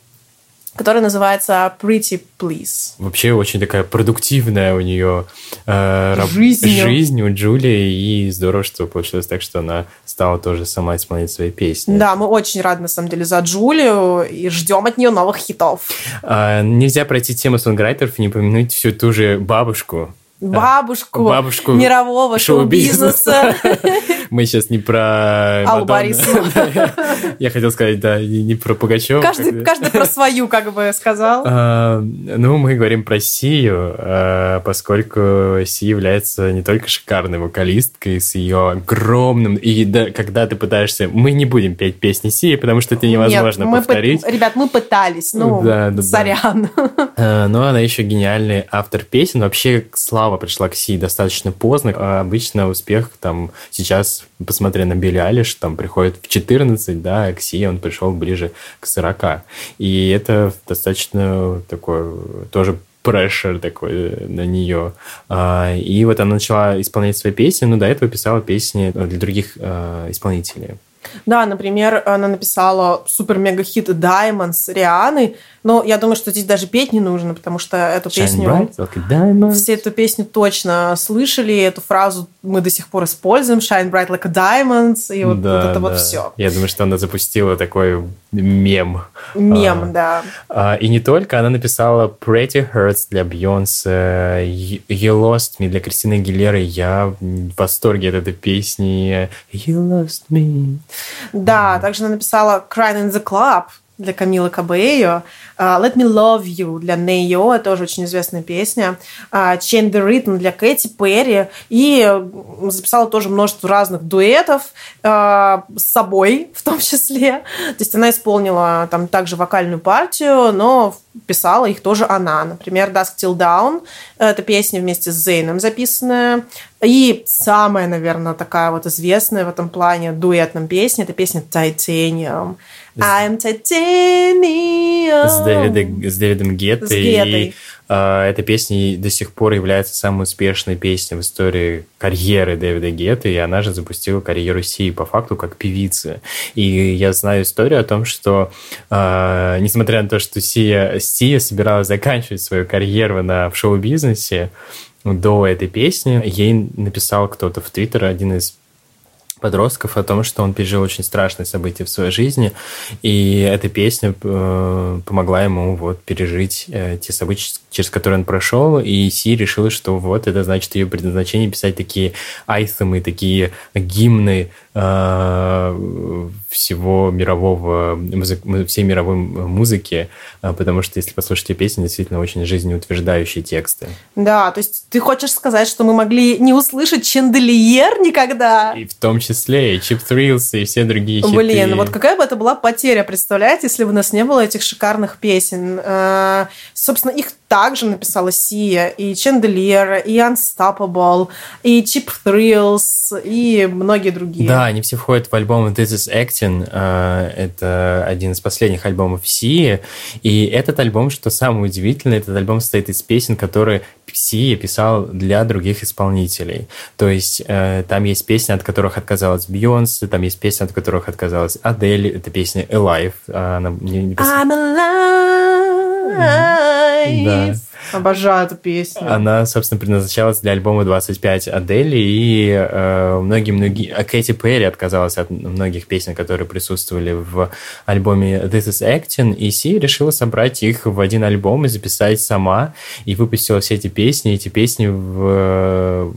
которая называется Pretty Please. Вообще очень такая продуктивная у нее э, раб... жизнь. жизнь у Джулии, и здорово, что получилось так, что она стала тоже сама исполнять свои песни. Да, мы очень рады, на самом деле, за Джулию и ждем от нее новых хитов. Э, нельзя пройти тему сонграйтеров и не помянуть всю ту же бабушку бабушку, бабушку мирового шоу-бизнеса. Мы сейчас не про Аллу Борисовну. Я хотел сказать, да, не про Пугачева. Каждый, каждый про свою, как бы сказал. А, ну, мы говорим про Сию, а, поскольку Си является не только шикарной вокалисткой с ее огромным... И да, когда ты пытаешься... Мы не будем петь песни Сии, потому что это невозможно Нет, повторить. Ребят, мы пытались, ну, да, да, сорян. Да. Но она еще гениальный автор песен. Вообще, слава пришла к Си достаточно поздно. А обычно успех там сейчас, посмотря на Билли Алиш, там приходит в 14, да, а к Си он пришел ближе к 40. И это достаточно такой тоже прешер такой на нее. А, и вот она начала исполнять свои песни, но до этого писала песни для других а, исполнителей. Да, например, она написала супер-мега-хит Diamonds Рианы, но я думаю, что здесь даже петь не нужно, потому что эту Shine песню... Bright, все эту песню точно слышали, эту фразу мы до сих пор используем, Shine Bright Like a Diamonds, и вот, да, вот это да. вот все. Я думаю, что она запустила такой мем. Мем, а, да. А, и не только, она написала Pretty Hurts для Бейонсе, You Lost Me для Кристины Гилеры. Я в восторге от этой песни. You Lost Me. Да, также она написала Crying in the Club для Камилы Кабео, uh, Let Me Love You для Нейо, тоже очень известная песня, uh, Chain the Rhythm для Кэти Перри, и записала тоже множество разных дуэтов uh, с собой в том числе. То есть она исполнила там также вокальную партию, но писала их тоже она. Например, Dusk Till Down, это песня вместе с Зейном записанная, и самая, наверное, такая вот известная в этом плане дуэтном песня, это песня Titanium. I'm Titanium. С, Дэвидом, с Дэвидом Геттой. С Геттой. И э, эта песня до сих пор является самой успешной песней в истории карьеры Дэвида Гетты, и она же запустила карьеру Си по факту как певицы. И я знаю историю о том, что э, несмотря на то, что Сия, Сия собиралась заканчивать свою карьеру на, в шоу-бизнесе, до этой песни ей написал кто-то в Твиттер, один из подростков о том, что он пережил очень страшные события в своей жизни, и эта песня э, помогла ему вот пережить э, те события, через которые он прошел, и Си решила, что вот это значит ее предназначение писать такие айтемы, такие гимны э, всего мирового, всей мировой музыки, э, потому что если послушать эти песни, действительно очень жизнеутверждающие тексты. Да, то есть ты хочешь сказать, что мы могли не услышать Ченделиер никогда? И в том числе и Чип Thrills, и все другие хиты. Блин, вот какая бы это была потеря, представляете, если бы у нас не было этих шикарных песен. Э, собственно, их также написала Сия, и Ченделиер, и Unstoppable, и Cheap Thrills, и многие другие. Да, они все входят в альбом This is Acting. Э, это один из последних альбомов Сии. И этот альбом, что самое удивительное, этот альбом состоит из песен, которые Сия писал для других исполнителей. То есть э, там есть песни, от которых отказалась Бейонсе, там есть песни, от которых отказалась Адель. Это песня Alive. Она не, не. I'm alive. Да. Обожаю эту песню. Она, собственно, предназначалась для альбома 25 Адели, и э, многие-многие... А Кэти Перри отказалась от многих песен, которые присутствовали в альбоме This is Acting, и Си решила собрать их в один альбом и записать сама, и выпустила все эти песни. Эти песни в...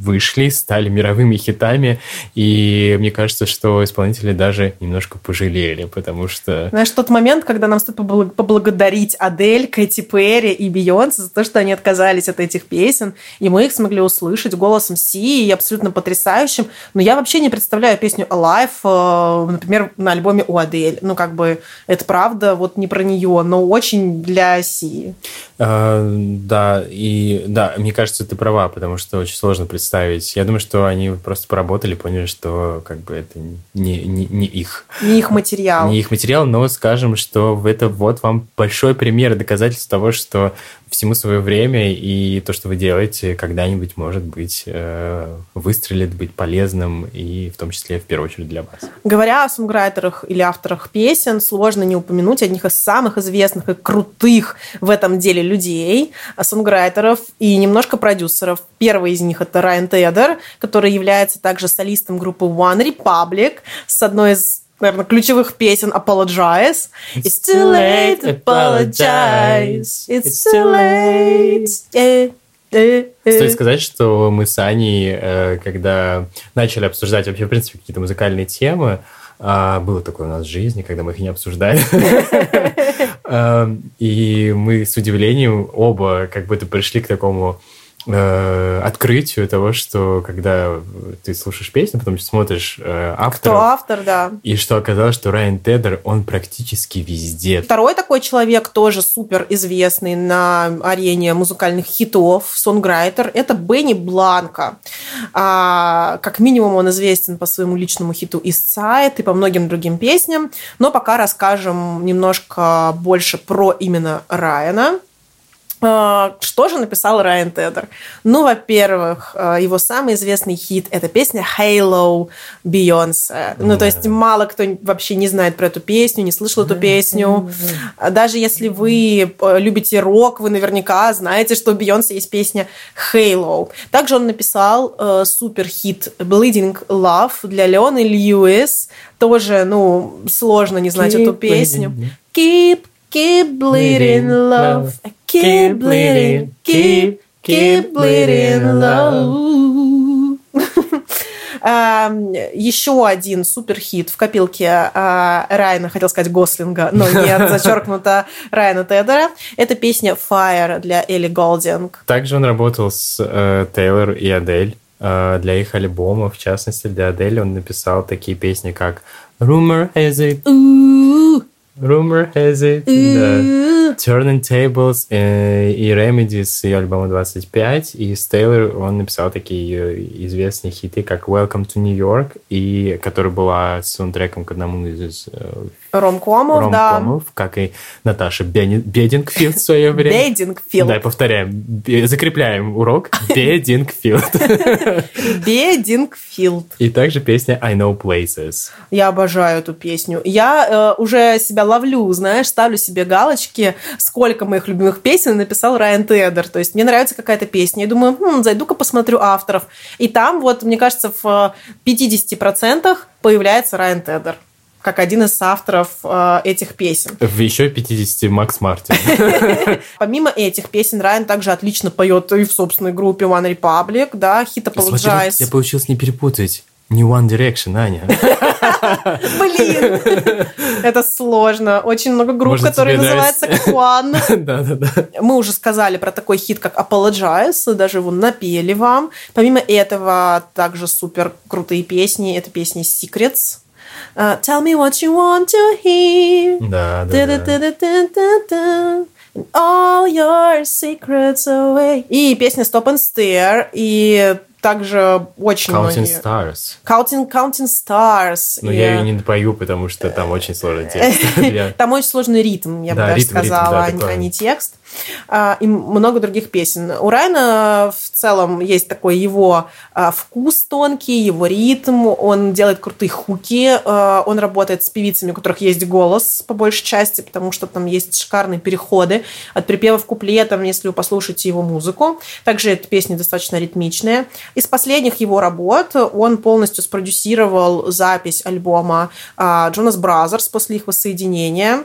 вышли, стали мировыми хитами, и мне кажется, что исполнители даже немножко пожалели, потому что... Знаешь, тот момент, когда нам стоит поблагодарить Адель, Кэти Перри и Бейонсе, за то, что они отказались от этих песен, и мы их смогли услышать голосом Си, и абсолютно потрясающим. Но я вообще не представляю песню Alive, э, например, на альбоме у Адель. Ну, как бы, это правда, вот не про нее, но очень для Си. А, да, и да, мне кажется, ты права, потому что очень сложно представить. Я думаю, что они просто поработали, поняли, что как бы это не, не, не их. Не их материал. Не их материал, но скажем, что это вот вам большой пример доказательств того, что всему свое время, и то, что вы делаете, когда-нибудь, может быть, э, выстрелит, быть полезным, и в том числе, в первую очередь, для вас. Говоря о сонграйтерах или авторах песен, сложно не упомянуть одних из самых известных и крутых в этом деле людей, сонграйтеров и немножко продюсеров. Первый из них это Райан Тедер, который является также солистом группы One Republic с одной из наверное, ключевых песен Apologize. It's too late, apologize. It's too late. Yeah. Стоит сказать, что мы с Аней, когда начали обсуждать вообще, в принципе, какие-то музыкальные темы, а, было такое у нас в жизни, когда мы их не обсуждали. И мы с удивлением оба как будто пришли к такому э, открытию того, что когда ты слушаешь песню, потом смотришь э, автора. Кто автор, да. И что оказалось, что Райан Тедер, он практически везде. Второй такой человек, тоже супер известный на арене музыкальных хитов, сонграйтер, это Бенни Бланко. А, как минимум он известен по своему личному хиту East Side и по многим другим песням. Но пока расскажем немножко больше про именно Райана. А, что же написал Райан Тедер? Ну, во-первых, а, его самый известный хит – это песня «Halo» Бейонсе. Ну, то есть мало кто вообще не знает про эту песню, не слышал эту песню. Даже если вы э, любите рок, вы наверняка знаете, что у Бейонсе есть песня «Halo». Также он написал э, супер-хит «Bleeding Love» для Леоны Льюис. Тоже, ну, сложно не знать Keep эту песню. Keep Keep bleeding love, keep bleeding, keep, keep bleeding love. Еще один суперхит в копилке а, Райана, хотел сказать Гослинга, но нет, зачеркнуто Райана Тедера. Это песня Fire для Элли Голдинг. Также он работал с э, Тейлор и Адель э, для их альбома, в частности, для Адель он написал такие песни, как Rumor Has It, Rumor has it, да. Turning Tables э, и Remedies с ее альбома 25. И с Тейлор он написал такие известные хиты, как Welcome to New York, и которая была саундтреком к одному из э, ромкомов, ром да. как и Наташа Бедингфилд в свое время. Бедингфилд. Да, повторяем. Закрепляем урок. Бедингфилд. Бедингфилд. И также песня I Know Places. Я обожаю эту песню. Я э, уже себя ловлю, знаешь, ставлю себе галочки, сколько моих любимых песен написал Райан Теддер. То есть мне нравится какая-то песня. Я думаю, хм, зайду-ка посмотрю авторов. И там вот, мне кажется, в 50% появляется Райан Тедер как один из авторов э, этих песен. В еще 50 Макс Мартин. Помимо этих песен, Райан также отлично поет и в собственной группе One Republic, да, Hit Apologize. Я получилось не перепутать. Не One Direction, Аня. Блин, это сложно. Очень много групп, Может, которые называются да. Мы уже сказали про такой хит, как Apologize, даже его напели вам. Помимо этого, также супер крутые песни. Это песни Secrets, Uh, tell me what you want to hear. Да, да, да. All your secrets away. И песня Stop and Stare. И также очень Counting многие... Stars. Counting, Counting Stars. Но и... я ее не пою, потому что там очень сложный текст. Там очень сложный ритм, я бы даже сказала, а не текст. А, и много других песен. У Райана в целом есть такой его а, вкус тонкий, его ритм, он делает крутые хуки, а, он работает с певицами, у которых есть голос по большей части, потому что там есть шикарные переходы от припева в куплетом, если вы послушаете его музыку. Также эта песня достаточно ритмичная. Из последних его работ он полностью спродюсировал запись альбома Jonas Brothers после их воссоединения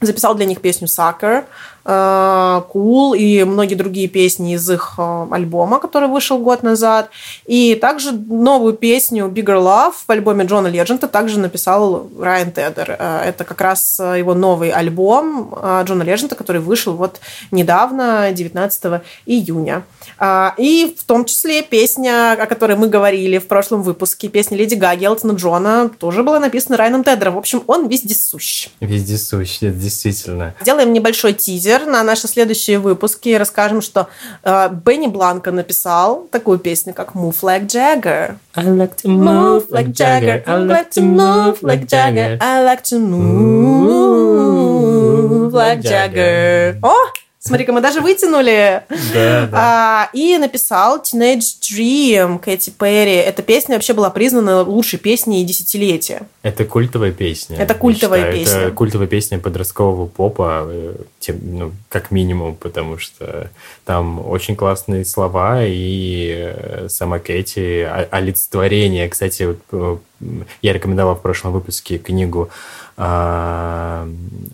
записал для них песню «Sucker», «Cool» и многие другие песни из их э, альбома, который вышел год назад. И также новую песню Bigger Love в альбоме Джона Леджента также написал Райан Теддер. Э, это как раз его новый альбом Джона Леджента, который вышел вот недавно, 19 июня. И в том числе песня, о которой мы говорили в прошлом выпуске, песня Леди Гаги Элтона Джона, тоже была написана Райаном Тедером. В общем, он вездесущ. Вездесущ, это действительно. Сделаем небольшой тизер тизер на наши следующие выпуски. Расскажем, что э, Бенни Бланко написал такую песню, как Move Like Jagger. I like to move like Jagger. I like to move like Jagger. I like to move like Jagger. О! Смотри-ка, мы даже вытянули. Да, да. А, и написал Teenage Dream Кэти Перри. Эта песня вообще была признана лучшей песней десятилетия. Это культовая песня. Это культовая песня. Это культовая песня подросткового попа, э, тем, ну, как минимум, потому что там очень классные слова, и э, сама Кэти олицетворение. Кстати, вот, э, я рекомендовал в прошлом выпуске книгу а,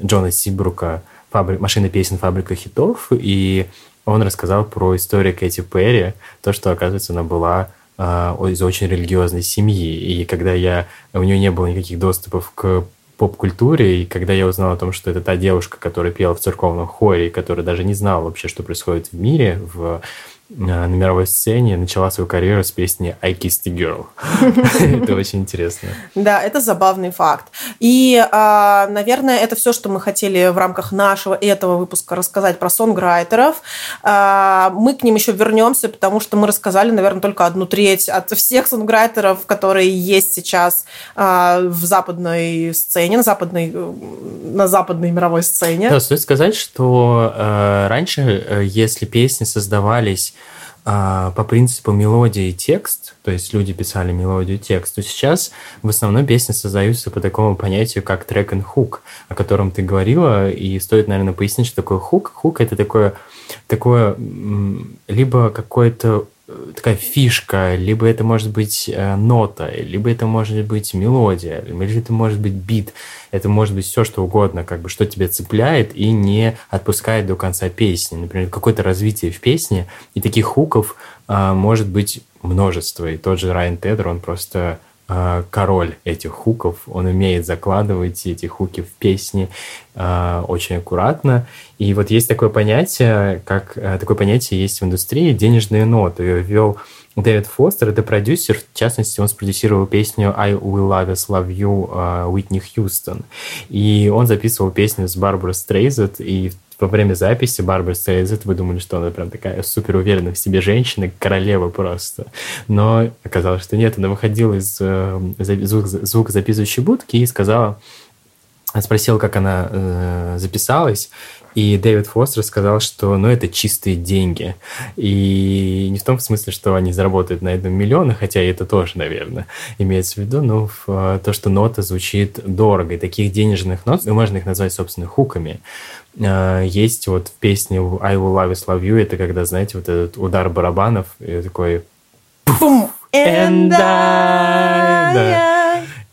Джона Сибрука – фабри... машина песен «Фабрика хитов», и он рассказал про историю Кэти Перри, то, что, оказывается, она была а, из очень религиозной семьи. И когда я... У нее не было никаких доступов к поп-культуре, и когда я узнал о том, что это та девушка, которая пела в церковном хоре, и которая даже не знала вообще, что происходит в мире, в на мировой сцене начала свою карьеру с песни «I kissed a girl». Это очень интересно. Да, это забавный факт. И, а, наверное, это все, что мы хотели в рамках нашего этого выпуска рассказать про сонграйтеров. А, мы к ним еще вернемся, потому что мы рассказали, наверное, только одну треть от всех сонграйтеров, которые есть сейчас а, в западной сцене, на западной, на западной мировой сцене. Да, стоит сказать, что э, раньше, э, если песни создавались по принципу мелодии и текст, то есть люди писали мелодию и текст, то сейчас в основном песни создаются по такому понятию, как трек and хук, о котором ты говорила, и стоит, наверное, пояснить, что такое хук. Хук — это такое, такое либо какое-то такая фишка, либо это может быть э, нота, либо это может быть мелодия, либо это может быть бит, это может быть все что угодно, как бы что тебя цепляет и не отпускает до конца песни. Например, какое-то развитие в песне, и таких хуков а, может быть множество. И тот же Райан Тедер, он просто король этих хуков. Он умеет закладывать эти хуки в песни э, очень аккуратно. И вот есть такое понятие, как э, такое понятие есть в индустрии денежные ноты. Ее ввел Дэвид Фостер, это продюсер, в частности, он спродюсировал песню «I Will Always Love You» Уитни Хьюстон. И он записывал песню с Барбарой Стрейзет, и во время записи Барбара Стрейзет вы думали, что она прям такая супер уверенная в себе женщина, королева просто. Но оказалось, что нет, она выходила из э, звук, звукозаписывающей будки и сказала, спросила, как она э, записалась, и Дэвид Фостер сказал, что ну, это чистые деньги. И не в том смысле, что они заработают на этом миллионы, хотя и это тоже, наверное, имеется в виду, но в, э, то, что нота звучит дорого. И таких денежных нот, можно их назвать, собственно, хуками. Э, есть вот в песне «I will always love you», это когда, знаете, вот этот удар барабанов, и такой... Пум! And I... Да.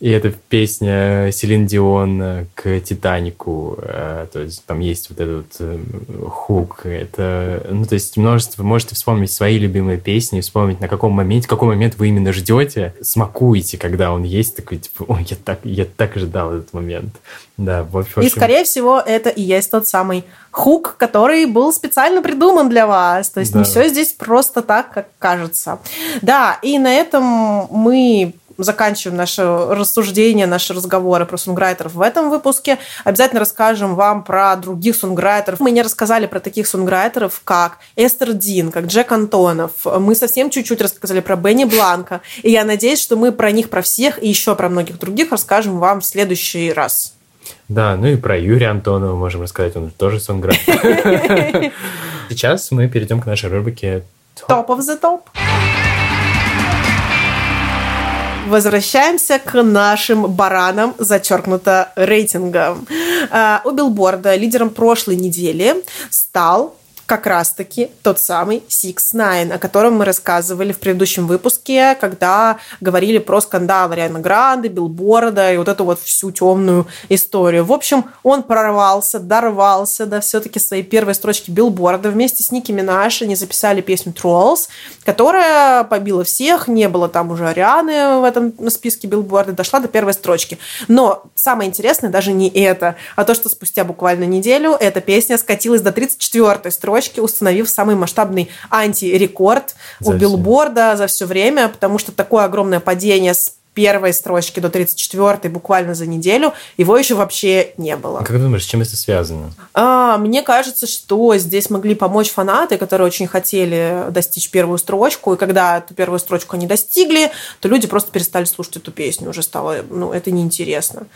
И это песня Селин Дион к Титанику. Э, то есть там есть вот этот э, хук. Это, ну, то есть множество... Вы можете вспомнить свои любимые песни, вспомнить, на каком моменте, какой момент вы именно ждете, смакуете, когда он есть, такой, типа, ой, я так, я так ждал этот момент. Да, в общем... И, скорее всего, это и есть тот самый хук, который был специально придуман для вас. То есть да. не все здесь просто так, как кажется. Да, и на этом мы заканчиваем наше рассуждение, наши разговоры про сунграйтеров в этом выпуске. Обязательно расскажем вам про других сунграйтеров. Мы не рассказали про таких сунграйтеров, как Эстер Дин, как Джек Антонов. Мы совсем чуть-чуть рассказали про Бенни Бланка. И я надеюсь, что мы про них, про всех и еще про многих других расскажем вам в следующий раз. Да, ну и про Юрия Антонова можем рассказать, он тоже сунграйтер. Сейчас мы перейдем к нашей рубрике Top of the Top возвращаемся к нашим баранам, зачеркнуто рейтингам. А, у Билборда лидером прошлой недели стал как раз-таки тот самый Six Nine, о котором мы рассказывали в предыдущем выпуске, когда говорили про скандал Арианы Гранды, Билборда и вот эту вот всю темную историю. В общем, он прорвался, дорвался до все-таки своей первой строчки Билборда. Вместе с Ники Минаж они записали песню Trolls, которая побила всех, не было там уже Арианы в этом списке Билборда, дошла до первой строчки. Но самое интересное даже не это, а то, что спустя буквально неделю эта песня скатилась до 34 строчки строчки, установив самый масштабный антирекорд у билборда за все время, потому что такое огромное падение с первой строчки до 34 буквально за неделю, его еще вообще не было. А как ты думаешь, с чем это связано? А, мне кажется, что здесь могли помочь фанаты, которые очень хотели достичь первую строчку, и когда эту первую строчку они достигли, то люди просто перестали слушать эту песню, уже стало, ну, это неинтересно.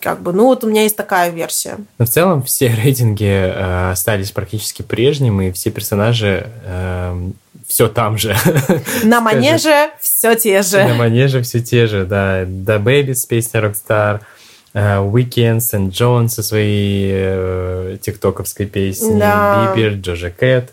Как бы, ну вот у меня есть такая версия. Но в целом все рейтинги э, остались практически прежними, и все персонажи э, все там же. На манеже все те же. На манеже все те же, да. Да Baby с песней Rockstar, Weekend, St. John со своей э, тиктоковской песней, да. Бибер, Джоджа Кэт.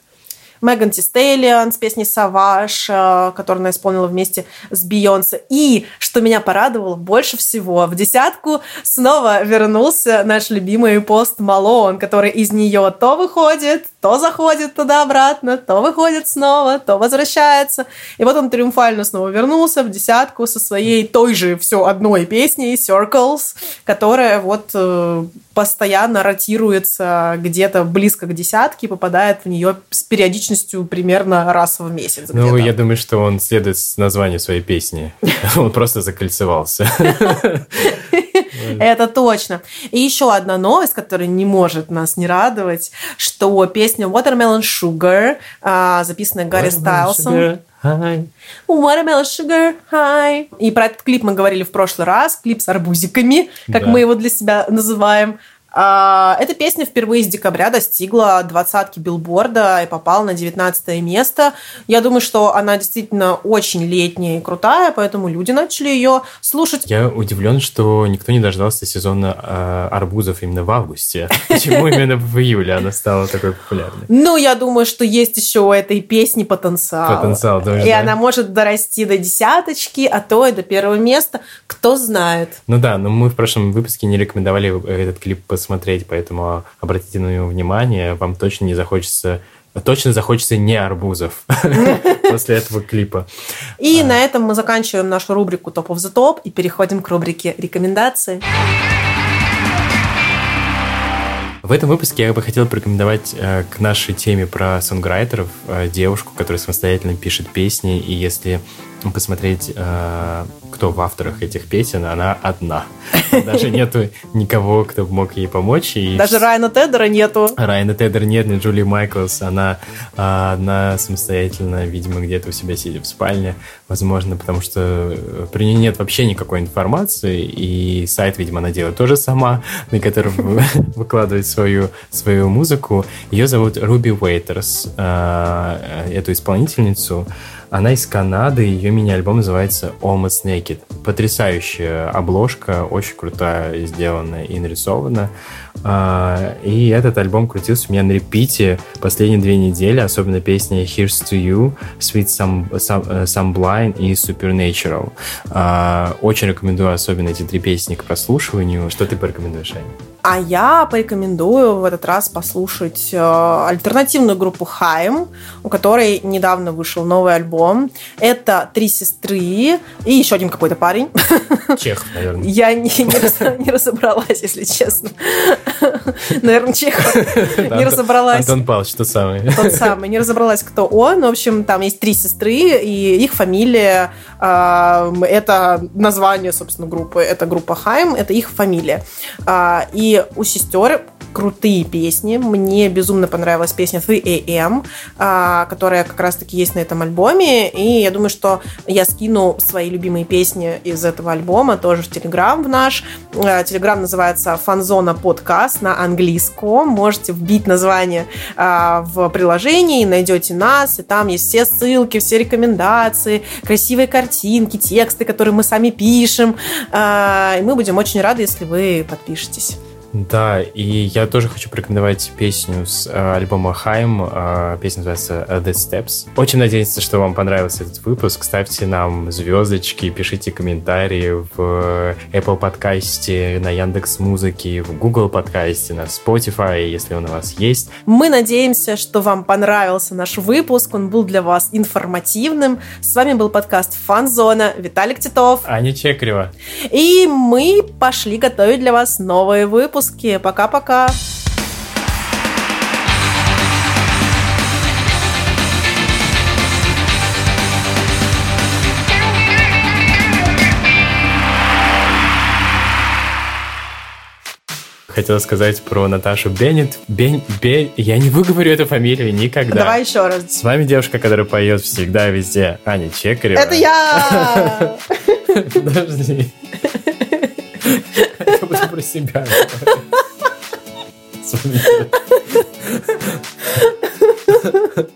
Меган Тистейлиан с песней «Саваж», э, которую она исполнила вместе с Бейонсе. И, что меня порадовало больше всего, в десятку снова вернулся наш любимый пост Малон, который из нее то выходит, то заходит туда-обратно, то выходит снова, то возвращается. И вот он триумфально снова вернулся в десятку со своей той же все одной песней Circles, которая вот э, постоянно ротируется где-то близко к десятке и попадает в нее с периодичностью примерно раз в месяц. Ну, я думаю, что он следует названию своей песни. Он просто закольцевался. Это точно. И еще одна новость, которая не может нас не радовать, что песня Watermelon Sugar, а, записанная Гарри Стайлсом, Hi. Watermelon Sugar High. И про этот клип мы говорили в прошлый раз. Клип с арбузиками, как да. мы его для себя называем. А, эта песня впервые с декабря достигла двадцатки билборда и попала на 19 место. Я думаю, что она действительно очень летняя и крутая, поэтому люди начали ее слушать. Я удивлен, что никто не дождался сезона э, арбузов именно в августе. Почему именно в июле она стала такой популярной? Ну, я думаю, что есть еще у этой песни потенциал. Потенциал, тоже, И она может дорасти до десяточки, а то и до первого места. Кто знает. Ну да, но мы в прошлом выпуске не рекомендовали этот клип смотреть, поэтому обратите на него внимание, вам точно не захочется точно захочется не арбузов после этого клипа. И а. на этом мы заканчиваем нашу рубрику Top of the Top и переходим к рубрике рекомендации. В этом выпуске я бы хотел порекомендовать э, к нашей теме про сонграйтеров э, девушку, которая самостоятельно пишет песни, и если посмотреть, э, кто в авторах этих песен, она одна. Даже нету никого, кто мог ей помочь. И Даже Райана Тедера нету. Райана Тедера нет, ни Джули Майклс. Она э, одна самостоятельно, видимо, где-то у себя сидит в спальне. Возможно, потому что э, при ней нет вообще никакой информации. И сайт, видимо, она делает тоже сама, на котором выкладывает свою, свою музыку. Ее зовут Руби Уэйтерс, эту исполнительницу. Она из Канады, ее мини-альбом называется Almost Naked. Потрясающая обложка, очень крутая сделана и нарисована. А, и этот альбом крутился у меня на репите последние две недели, особенно песни Here's to You, Sweet Some, Some, э, Some Blind и Supernatural. А, очень рекомендую особенно эти три песни к прослушиванию. Что ты порекомендуешь, Аня? А я порекомендую в этот раз послушать э, альтернативную группу Хайм, у которой недавно вышел новый альбом. Это три сестры и еще один какой-то парень. Чех, наверное. Я не, не, не разобралась, если честно. Наверное, Чех. Не разобралась. Антон Павлович, тот самый. Тот самый. Не разобралась, кто он. В общем, там есть три сестры, и их фамилия э, это название, собственно, группы. Это группа Хайм, это их фамилия. А, и у сестер крутые песни. Мне безумно понравилась песня 3AM, а, которая как раз-таки есть на этом альбоме. И я думаю, что я скину свои любимые песни из этого альбома тоже в Телеграм в наш. А, Телеграм называется Фанзона подкаст на английском. Можете вбить название а, в приложении, найдете нас, и там есть все ссылки, все рекомендации, красивые картинки, тексты, которые мы сами пишем. И мы будем очень рады, если вы подпишетесь. Да, и я тоже хочу порекомендовать песню с э, альбома Хайм. Э, песня называется The Steps. Очень надеюсь, что вам понравился этот выпуск. Ставьте нам звездочки, пишите комментарии в Apple подкасте, на Яндекс Музыке, в Google подкасте, на Spotify, если он у вас есть. Мы надеемся, что вам понравился наш выпуск. Он был для вас информативным. С вами был подкаст Фанзона. Виталик Титов. Аня Чекрева. И мы пошли готовить для вас новые выпуски выпуске. Пока-пока. хотела сказать про Наташу Беннет. Бен, Бен, я не выговорю эту фамилию никогда. Давай еще раз. С вами девушка, которая поет всегда везде. Аня Чекарева. Это я! Подожди. Я буду про себя. Вами